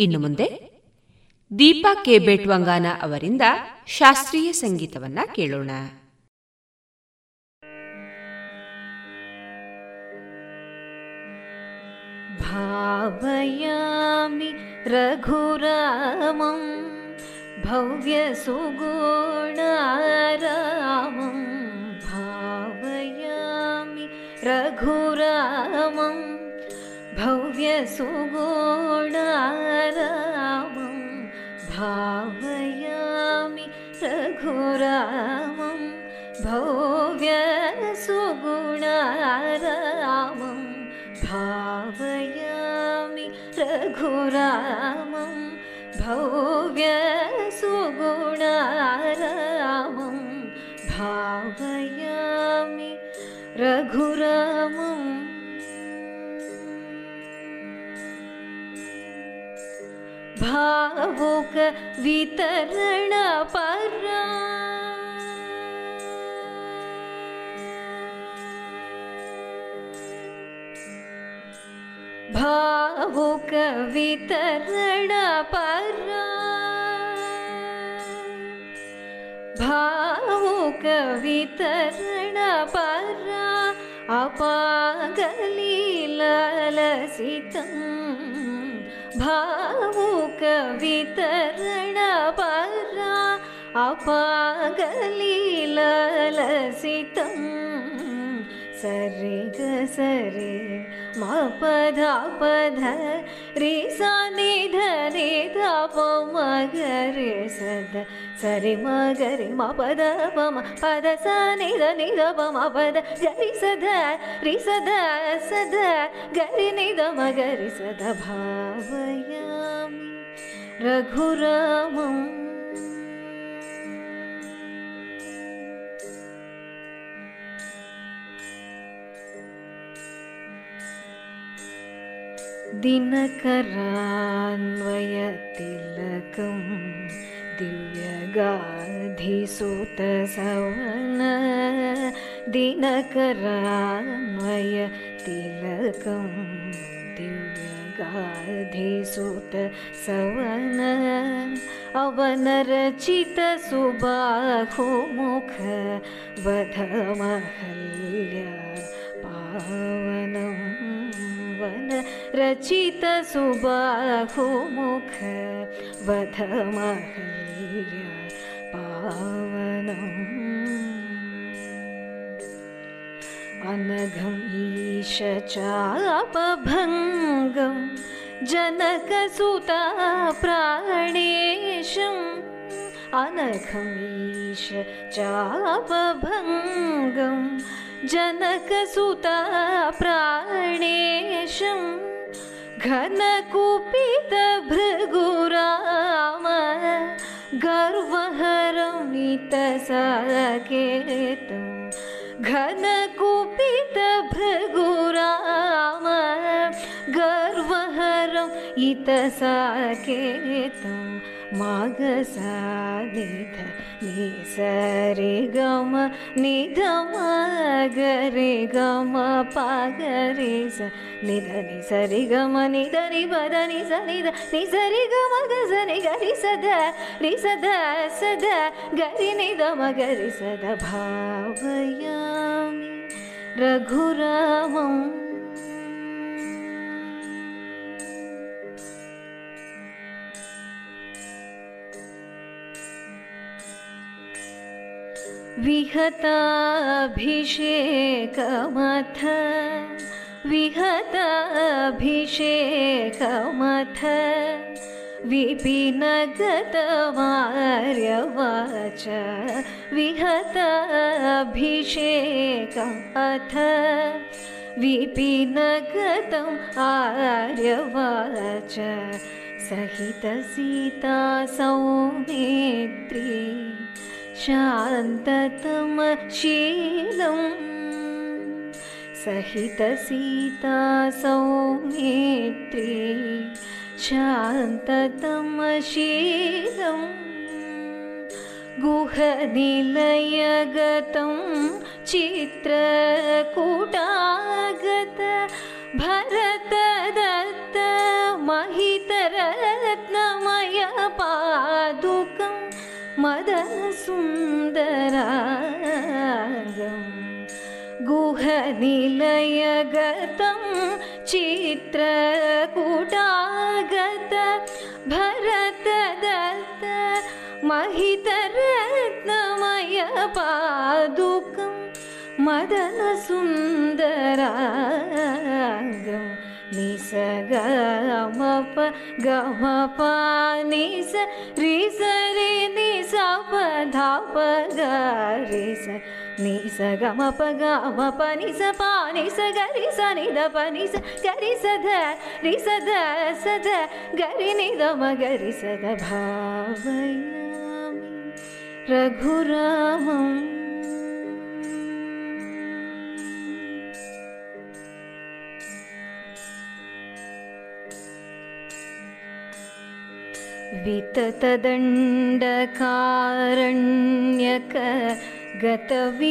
S1: ಇನ್ನು ಮುಂದೆ ದೀಪಾ ಕೆ ಬೇಟ್ವಂಗಾನ ಅವರಿಂದ ಶಾಸ್ತ್ರೀಯ ಸಂಗೀತವನ್ನ ಕೇಳೋಣ
S5: भावयामि रघुरामं भव्यसुगुणारामं भावयामि रघुरामं भव्यसुगुणारामं भावयामि रघुरामं भव्यसुगुणारामं भावयामि रघुरामं भव्यसुगुणारामं भावयामि रघुरामम् भावुक वितरण परा। भावुक वितरण परा। भावुक वितरण परा अपागलीलसितम् भावुकवितरणपरा अपागलीलसितम् सरे ग सरे म पध पध रे सा नि ध रे ध प म ग रे सद। सरे म ग रे म पद म पद स नि ध नि म पद ग रि स ध रि स ध स ध ग रि नि ध म ग रि स ध भावयामि रघुरामम् दिनकरान्वयतिलकं दिव्यगाधिसुतसवन दिनकरान्वयतिलकं दिव्यगाधिसुतसवन अवनरचितसुबाहुमुख वधमहल्या पावनं वन रचित सुबाहुमुख वधमहल्या पावनम्। अनघम् चापभङ्गं जनकसुता प्राणेशम्। अनघमीश चापभङ्गं जनकसुता प्राणेशं घनकुपितभृगुराम कूपीतभृगुराम गर्वह रम् इत सारत घनकूपीतभृगुराम निसरे गम निध गरे गम पागरे स। निध निसरि गम निध नि पद नि स निध निसरि गम ग स नि गरि सद। रि सद सद गरि निध म गरि सद भावयामि। रघुरामम् विहताभिषेकमथ विहताभिषेकमथ विपिनगतमार्यवाच विहताभिषेकम् अथ विपिनगतम् आर्यवाच सहितसीता सौमित्री शान्ततमशीलम् सहितसीता सौमित्री शान्ततमशीलम् गुहनिलयगतं चित्रकूटागत भरतदत्त महितरत्नमय पादुकं मदनसुन्दरागं गुहनिलयगतं चित्रकूटागत भरतदत्त भरतदत् महितरत्नमयपादुकं मदनसुन्दरागम् निसगम प गनिस ऋसरि निप ग निसग म प ग नि गरि स नि द निद रि स ध सद सद गरि नि गम गरि स भावै भावयामि रघुरामम्। विततदण्डकारण्यक गतविराधदळदम्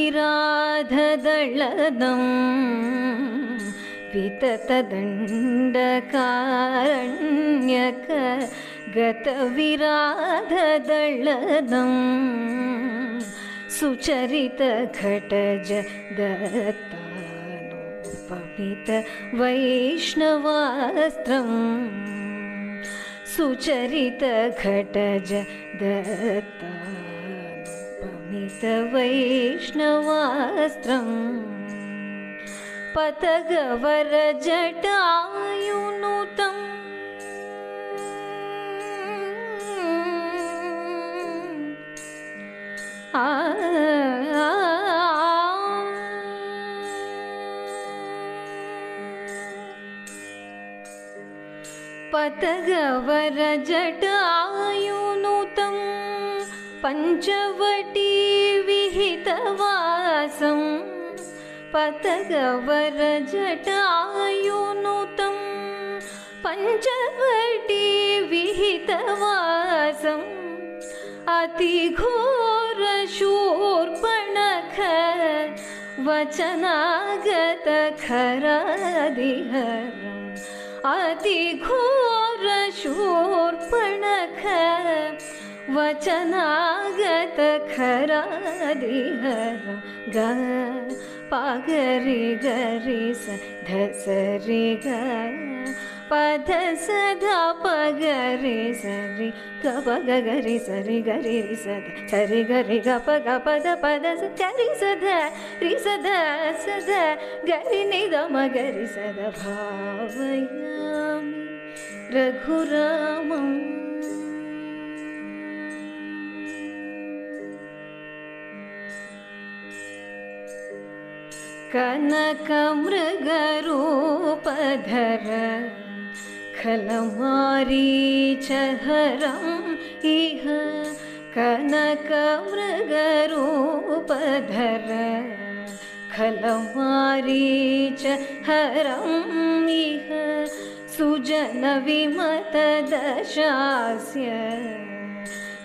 S5: विततदण्डकारण्यक गतविराधदळदम् सुचरितघटज अनुपमित वैष्णवास्त्रम् सुचरित सुचरितघटजगता अमितवैष्णवास्त्रम् पथगवरजटायुतम् आ पतगवरजटायुनुतं आयु नुतं पञ्चवटी विहितवासं पथगवरजट पञ्चवटी विहितवासम् अतिघोर शूर्पणख अतिघोर अतिघोरशूर्पणख वचनागत खरादिहरम् ग, पागरि गरि स ध सरि ग पध सधा पगरि सरि ग प ग गरि सरि, गरि रि स ध सरि गरि ग प ग पद पद स गरि स ध रि स ध स ध गरि नि द म गरि स द भावयामि रघुरामम्। कनकमृगरूपधर खलमारीचहरम् इह। कनकमृगरूपधर खलमारीच हरम् इह सुजनविमतदशास्य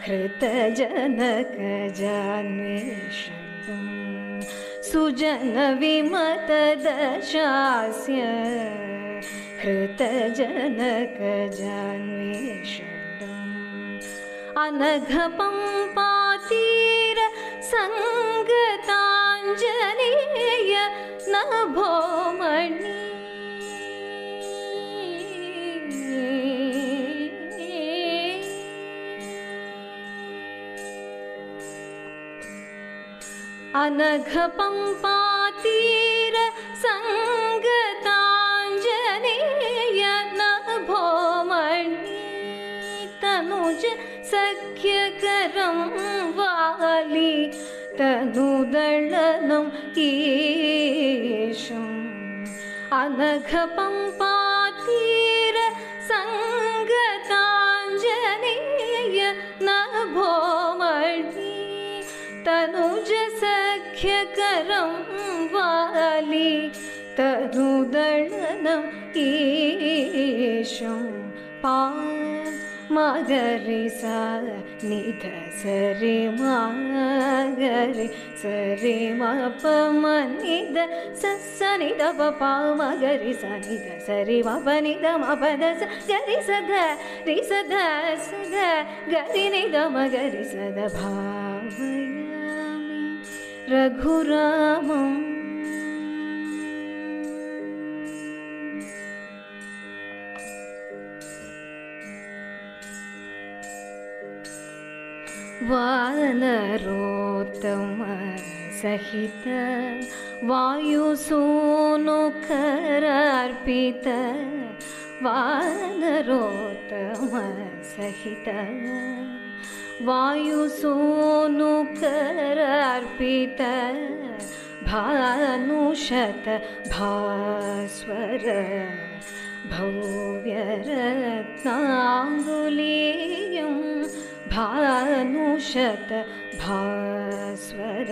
S5: हृतजनकजान्वेषणम् सुजनविमतदशास्य हृतजनकजान्वेषणम् अनघपम्पातीर सङ्गताञ्जनेय नभोमणि अनघपङ्पातीर सङ्गताञ्जनेय सङ्गताञ्जनीय न भोम तनुज्यकरं वाली तनु ईशम्। अनघपङ्पातीर सङ्गताञ्जनेय जनिय न भोम तनुज ख्यकरं वाली तदु ईशं पा मागरि सा निध सरे मागरि शरि म निध पपा मगरि स निध सरि स गरि सध रि सध सध गरि गदि निधमगरि सद भावया। रघुरामोतु सहित वायुसूनुकरार्पित सो सहित वायुसूनुकरार्पित भानुशत भास्वर भव्यरत्नाङ्गुलीयं भानुशत भास्वर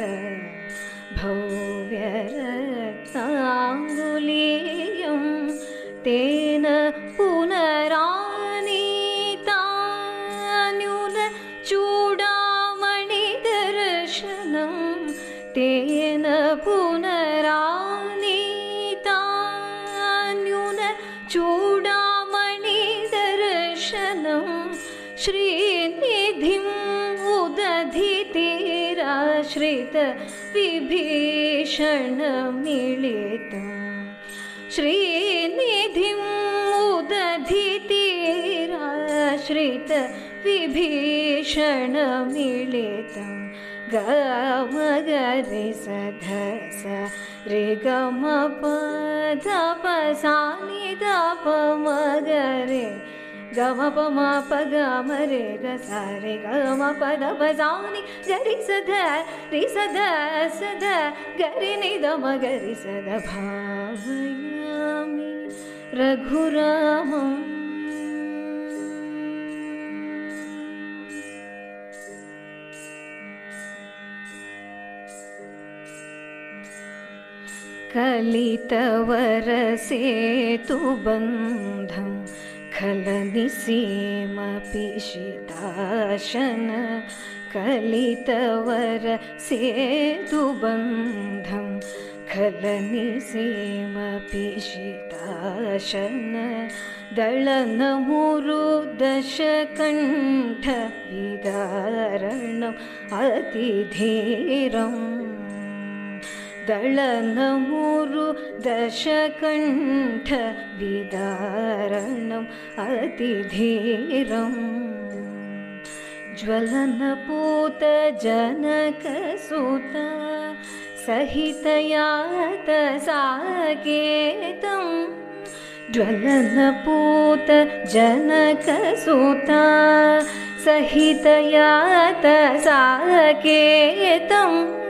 S5: भव्यरत्नाङ्गुलीयं तेन विभीषण मिलितं गमगरि सधस स रे गम पसानि द रे गम पदपसा गरि सध रि सध सध गरि निमगरि सद भी रघु राम कलितवरसेतुबन्धं खलनिसीमपि शिताशन कलितवर सेतुबन्धं खलनि सीमपीषिताशन् दलनमुरु दशकण्ठपिदाम् अतिधीरम् दळनमुरु दशकण्ठ विदारणम् अतिधीरं ज्वलनपूत जनकसुता सहितयात साकेतं ज्वलनपूत जनकसुता सहितयात साकेतम्।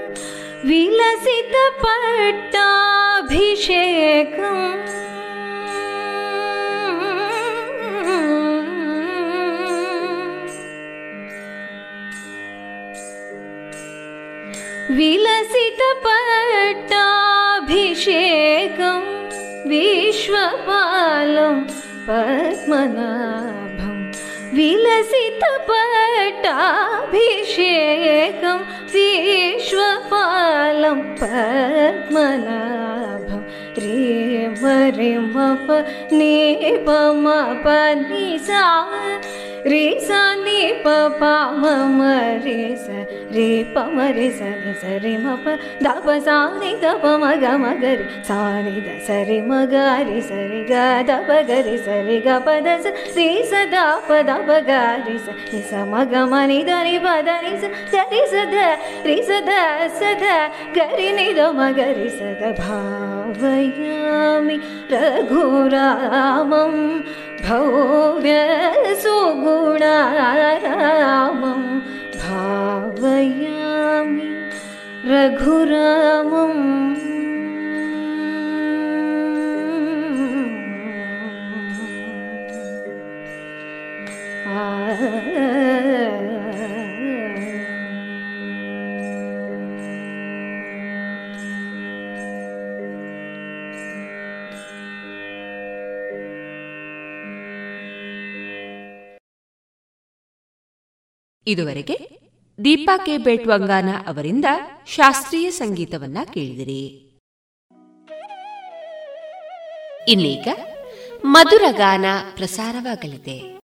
S5: विलसितपट्टाभिषेकम्। विलसितपट्टाभिषेकं विश्वपालं पद्मनाभं विलसितपटाभिषेकं विश्वपालं पद्मनाभम् रेम रेमप निपमप निसा रे सा नि प प म म रे स रे प म रे स नि स रे म प द प सा नि द प म ग म ग रे सा नि द स रे म ग रे स रे ग द प ग रे स रे ग प द स रे स द प द प ग रे स नि स म ग म नि द नि प द नि स ग रे स ध रे स ध स ध ग रे नि द म ग रे स द यामि रघुरामं भव्यसुगुणारामं भावयामि रघुरामम्
S1: ಇದುವರೆಗೆ ದೀಪಾ ಕೆ ಬೇಟ್ವಂಗಾನ ಅವರಿಂದ ಶಾಸ್ತ್ರೀಯ ಸಂಗೀತವನ್ನ ಕೇಳಿದಿರಿ. ಇನ್ನೀಗ ಮಧುರ ಗಾನ ಪ್ರಸಾರವಾಗಲಿದೆ.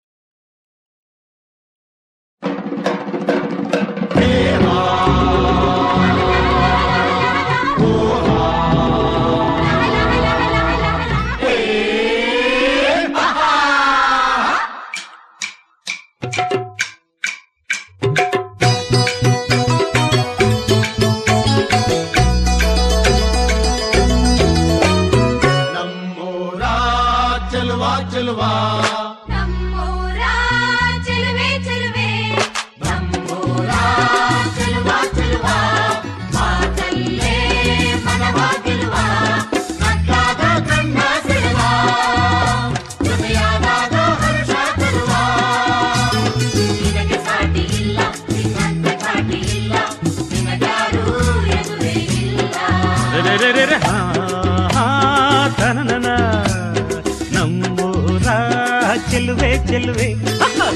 S8: ಗೆಲ್ಲುವೆ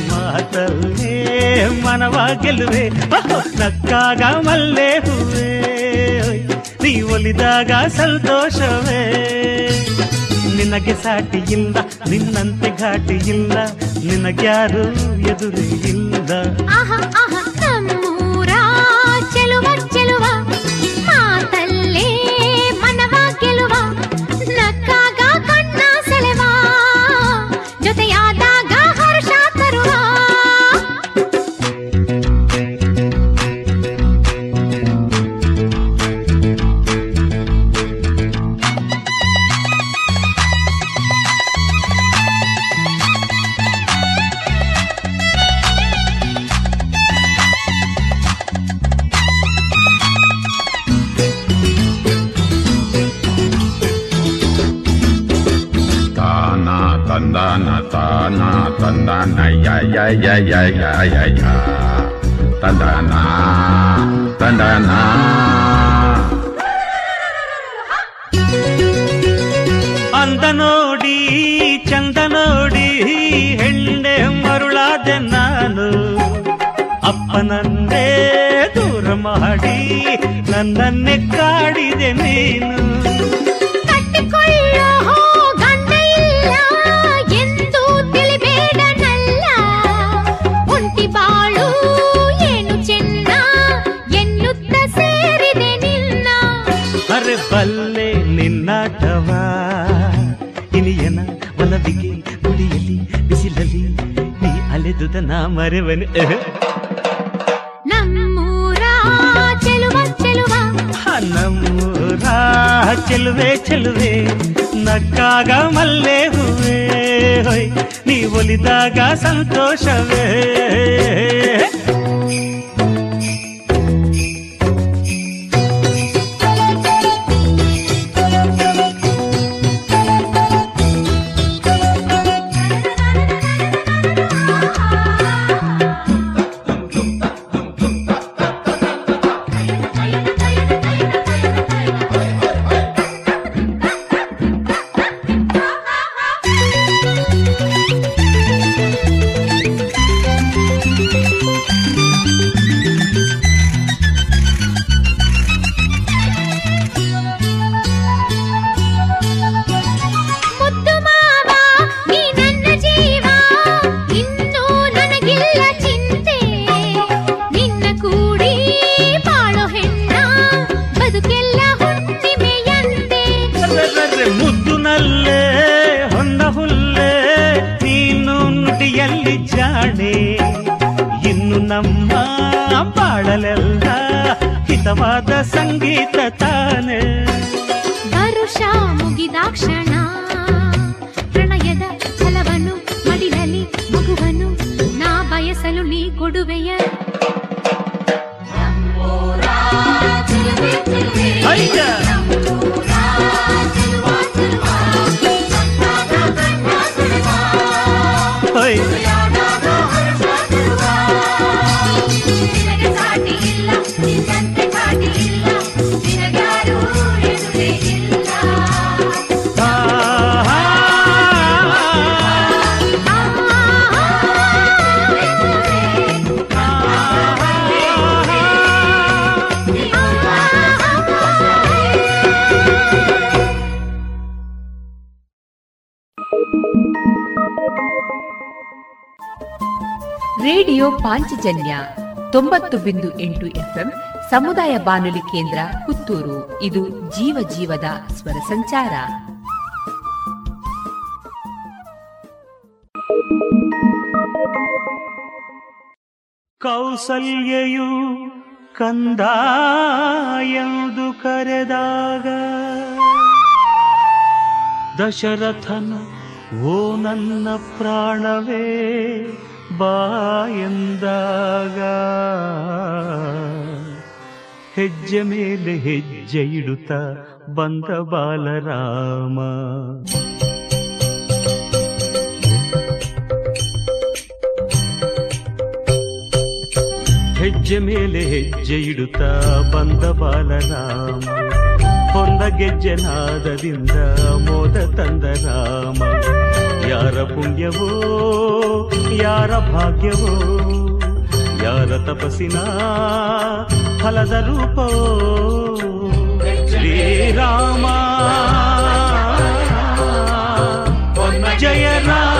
S8: ಮಾತಲ್ಲೇ ಮನವ ಗೆಲ್ಲುವೆ. ನಕ್ಕಾಗ ಮಲ್ಲೇ ಹೂವೆ. ನೀ ಒಲಿದಾಗ ಸಂತೋಷವೇ. ನಿನಗೆ ಸಾಟಿ ಇಲ್ಲ, ನಿನ್ನಂತೆ ಘಾಟಿ ಇಲ್ಲ. ನಿನಗ್ಯಾರು ಎದುರು ಇಲ್ಲ.
S9: ಯ ಯ ಯ ಯ ಯ Tandana Tandana
S8: ಅಂದ ನೋಡಿ ಚಂದ ನೋಡಿ ಹೆಣ್ಣೆ ಮರುಳಾದೆ ನಾನು ಅಪ್ಪನನ್ನೇ ದೂರ ಮಾಡಿ ನನ್ನನ್ನೇ ಕಾಡಿದೆ ನೀನು ಅರೆ ಬಲ್ಲೆ ನಿನ್ನಾಟವ ಇನಿಯನ ಒಲವಿಗೆ ಗುಡಿಯಲ್ಲಿ ಬಿಸಿಲಲ್ಲಿ ನೀ ಅಲೆದುದ ನಾ ಮರೆವನು ಅಹ್.
S3: ನಮ್ಮೂರ ಚೆಲುವ ಚೆಲುವ
S8: ಹ, ನಮ್ಮೂರ ಚೆಲುವೆ ಚೆಲುವೆ ನಕ್ಕಾಗ ಮಲ್ಲೆ ಹೂವೇ ಹೊಯ್ ನೀ ಒಲಿದಾಗ ಸಂತೋಷವೇ
S1: ಎಂಟು ಎಫ್ಎಂ, ಸಮುದಾಯ ಬಾನುಲಿ ಕೇಂದ್ರ, ಪುತ್ತೂರು. ಇದು ಜೀವ ಜೀವದ ಸ್ವರ ಸಂಚಾರ.
S8: ಕೌಸಲ್ಯೆಯು ಕಂದ ಎಂದು ಕರೆದಾಗ, ದಶರಥನ ಓ ನನ್ನ ಪ್ರಾಣವೇ ಬಾಯಂದಾಗ ಹೆಜ್ಜೆ ಮೇಲೆ ಹೆಜ್ಜೆ ಇಡುತ್ತ ಬಂದ ಬಾಲರಾಮ ಹೆಜ್ಜೆ ಮೇಲೆ ಹೆಜ್ಜೆ ಇಡುತ್ತಾ ಬಂದ ಬಾಲರಾಮ ಹೊಂದ ಗೆಜ್ಜೆ ನಾದದಿಂದ ಮೋದ ತಂದ ರಾಮ ಯಾರ ಪುಣ್ಯವೋ ಯಾರ ಭಾಗ್ಯವೋ ಯಾರ ತಪಸ್ಸಿನ ಫಲದ ರೂಪವೋ ಶ್ರೀರಾಮ ಜಯ ರಾಮ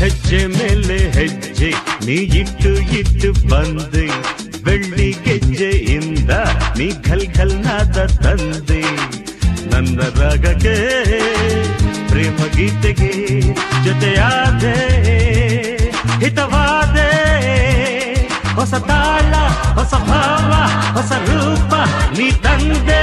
S8: ಹೆಜ್ಜೆ ಮೇಲೆ ಹೆಜ್ಜೆ ನೀ ಇಟ್ಟು ಇಟ್ಟು ಬಂದೆ ಬೆಳ್ಳಿ ಗೆಜ್ಜೆಯಿಂದ ನೀ ಘಲ್ ಘಲ್ ನಾದ ತಂದೆ ನನ್ನ ರಾಗಕ್ಕೆ ಪ್ರೇಮ ಗೀತೆಗೆ ಜೊತೆಯಾದೆ ಹಿತವಾದೆ ಹೊಸ ತಾಳ ಹೊಸ ಭಾವ ಹೊಸ ರೂಪ ನೀ ತಂದೆ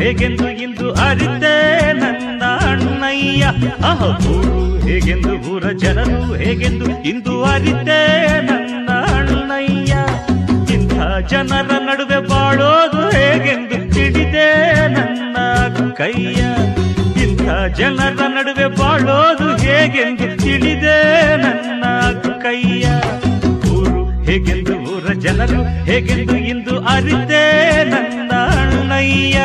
S8: ಹೇಗೆಂದು ಇಂದು ಅರಿತೆ ನನ್ನ ಅಣ್ಣಯ್ಯ? ಅಹ ಊರು ಹೇಗೆಂದು ಊರ ಜನರು, ಹೇಗೆಂದು ಇಂದು ಅರಿತೆ ನನ್ನ ಅಣ್ಣಯ್ಯ? ಇಂಥ ಜನರ ನಡುವೆ ಬಾಳೋದು ಹೇಗೆಂದು ತಿಳಿದೆ ನನ್ನ ಕೈಯ? ಇಂಥ ಜನರ ನಡುವೆ ಬಾಳೋದು ಹೇಗೆಂದು ತಿಳಿದೆ ನನ್ನ ಕೈಯ? ಊರು ಹೇಗೆಂದು ಊರ ಜನರು, ಹೇಗೆಂದು ಇಂದು ಅರಿತೆ ನನ್ನ ಅಣ್ಣಯ್ಯ?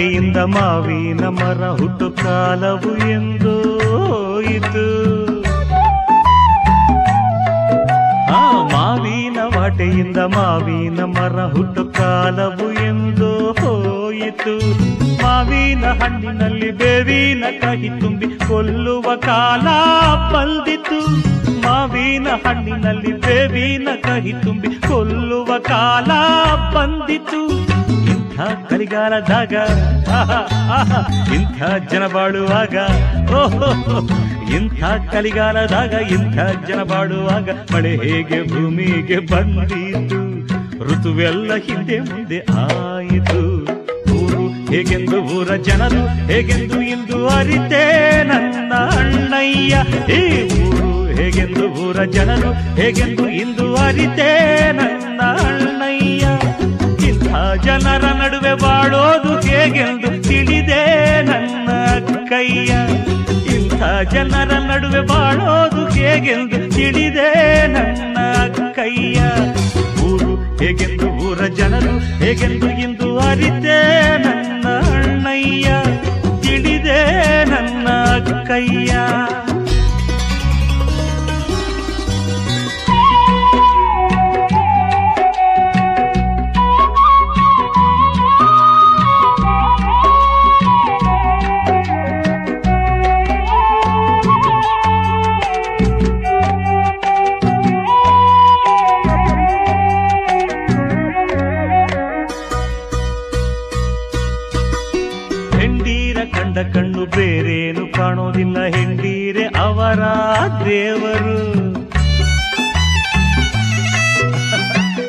S8: ವಾಟೆಯಿಂದ ಮಾವಿನ ಮರ ಹುಟ್ಟು ಕಾಲವು ಎಂದು ಹೋಯಿತು ಆ ಮಾವಿನ ವಾಟೆಯಿಂದ ಮಾವಿನ ಮರ ಹುಟ್ಟು ಕಾಲವು ಎಂದು ಹೋಯಿತು ಮಾವಿನ ಹಣ್ಣಿನಲ್ಲಿ ಬೇವಿನ ಕಹಿ ತುಂಬಿ ಕೊಲ್ಲುವ ಕಾಲ ಬಂದಿತು ಮಾವಿನ ಹಣ್ಣಿನಲ್ಲಿ ಬೇವಿನ ಕಹಿ ತುಂಬಿ ಕೊಲ್ಲುವ ಕಾಲ ಬಂದಿತು ಇಂಥ ಕಲಿಗಾಲದಾಗ ಇಂಥ ಜನ ಬಾಳುವಾಗ, ಓಹೋ ಇಂಥ ಕಲಿಗಾಲದಾಗ, ಇಂಥ ಜನ ಬಾಳುವಾಗ, ಮಳೆ ಹೇಗೆ ಭೂಮಿಗೆ ಬಂದಿತು, ಋತುವೆಲ್ಲ ಹಿಂದೆ ಮುಂದೆ ಆಯಿತು. ಊರು ಹೇಗೆಂದು ಊರ ಜನರು, ಹೇಗೆಂದು ಇಂದು ಅರಿತೆ ನನ್ನ ಅಣ್ಣಯ್ಯ. ಈ ಊರು ಹೇಗೆಂದು ಊರ ಜನರು, ಹೇಗೆಂದು ಇಂದು ಅರಿತೆ ನನ್ನ ಅಣ್ಣಯ್ಯ. ಜನರ ನಡುವೆ ಬಾಳೋದು ಹೇಗೆಂದು ತಿಳಿದೆ ನನ್ನ ಕೈಯ. ಇಂಥ ಜನರ ನಡುವೆ ಬಾಳೋದು ಹೇಗೆಂದು ತಿಳಿದೆ ನನ್ನ ಕೈಯ. ಊರು ಹೇಗೆಂದು ಊರ ಜನರು, ಹೇಗೆಂದು ಇಂದು ಅರಿತೆ ನನ್ನ ಅಣ್ಣಯ್ಯ. ತಿಳಿದೆ ನನ್ನ ಕೈಯ.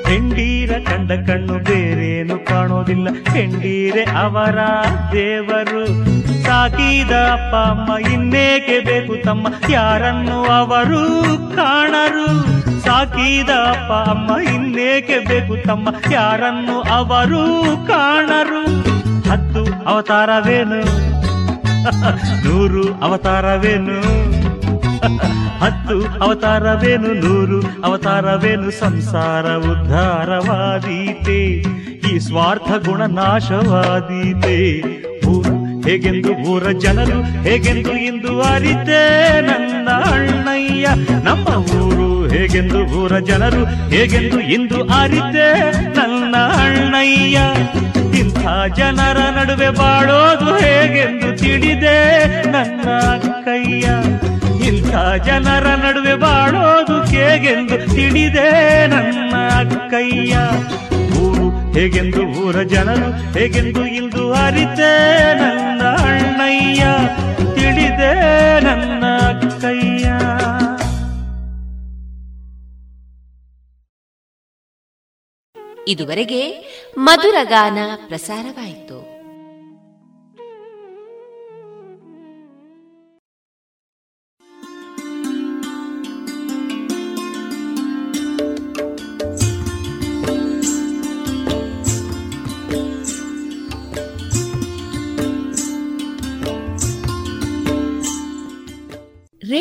S8: ಹೆಂಡೀರ ಕಂಡ ಕಣ್ಣು ಬೇರೇನು ಕಾಣೋದಿಲ್ಲ. ಹೆಂಡೀರೆ ಅವರ ದೇವರು. ಸಾಕಿದ ಅಪ್ಪ, ಅಮ್ಮ, ಇನ್ನೇಕೆ ಬೇಕು ತಮ್ಮ? ಯಾರನ್ನು ಅವರು ಕಾಣರು? ಸಾಕಿದ ಅಪ್ಪ, ಅಮ್ಮ, ಇನ್ನೇಕೆ ಬೇಕು ತಮ್ಮ? ಯಾರನ್ನು ಅವರು ಕಾಣರು? ಹತ್ತು ಅವತಾರವೇನು? ನೂರು ಅವತಾರವೇನು? ಹತ್ತು ಅವತಾರವೇನು ನೂರು, ಅವತಾರವೇನು ಸಂಸಾರ ಉದ್ಧಾರವಾದೀತೆ. ಈ ಸ್ವಾರ್ಥ ಗುಣ ನಾಶವಾದೀತೆ. ಊರು ಹೇಗೆಂದು ಊರ ಜನರು, ಹೇಗೆಂದು ಇಂದು ಅರಿತೆ ನನ್ನ ಅಣ್ಣಯ್ಯ. ನಮ್ಮ ಊರು ಹೇಗೆಂದು ಊರ ಜನರು, ಹೇಗೆಂದು ಇಂದು ಅರಿತೆ ನನ್ನ ಅಣ್ಣಯ್ಯ. ಇಂಥ ಜನರ ನಡುವೆ ಬಾಳೋದು ಹೇಗೆಂದು ತಿಳಿದೆ ನನ್ನ ಕೈಯ ಇಂಥ ಜನರ ನಡುವೆ ಬಾಳೋದು ಹೇಗೆಂದು ತಿಳಿದೆ ನನ್ನ ಕೈಯ ಊರು ಹೇಗೆಂದು ಊರ ಜನರು, ಹೇಗೆಂದು ಇಂದು ಅರಿತೆ ನನ್ನ ಅಣ್ಣಯ್ಯ. ತಿಳಿದೆ ನನ್ನ ಕೈಯ
S1: ಇದುವರೆಗೆ ಮಧುರಗಾನ ಪ್ರಸಾರವಾಯಿತು.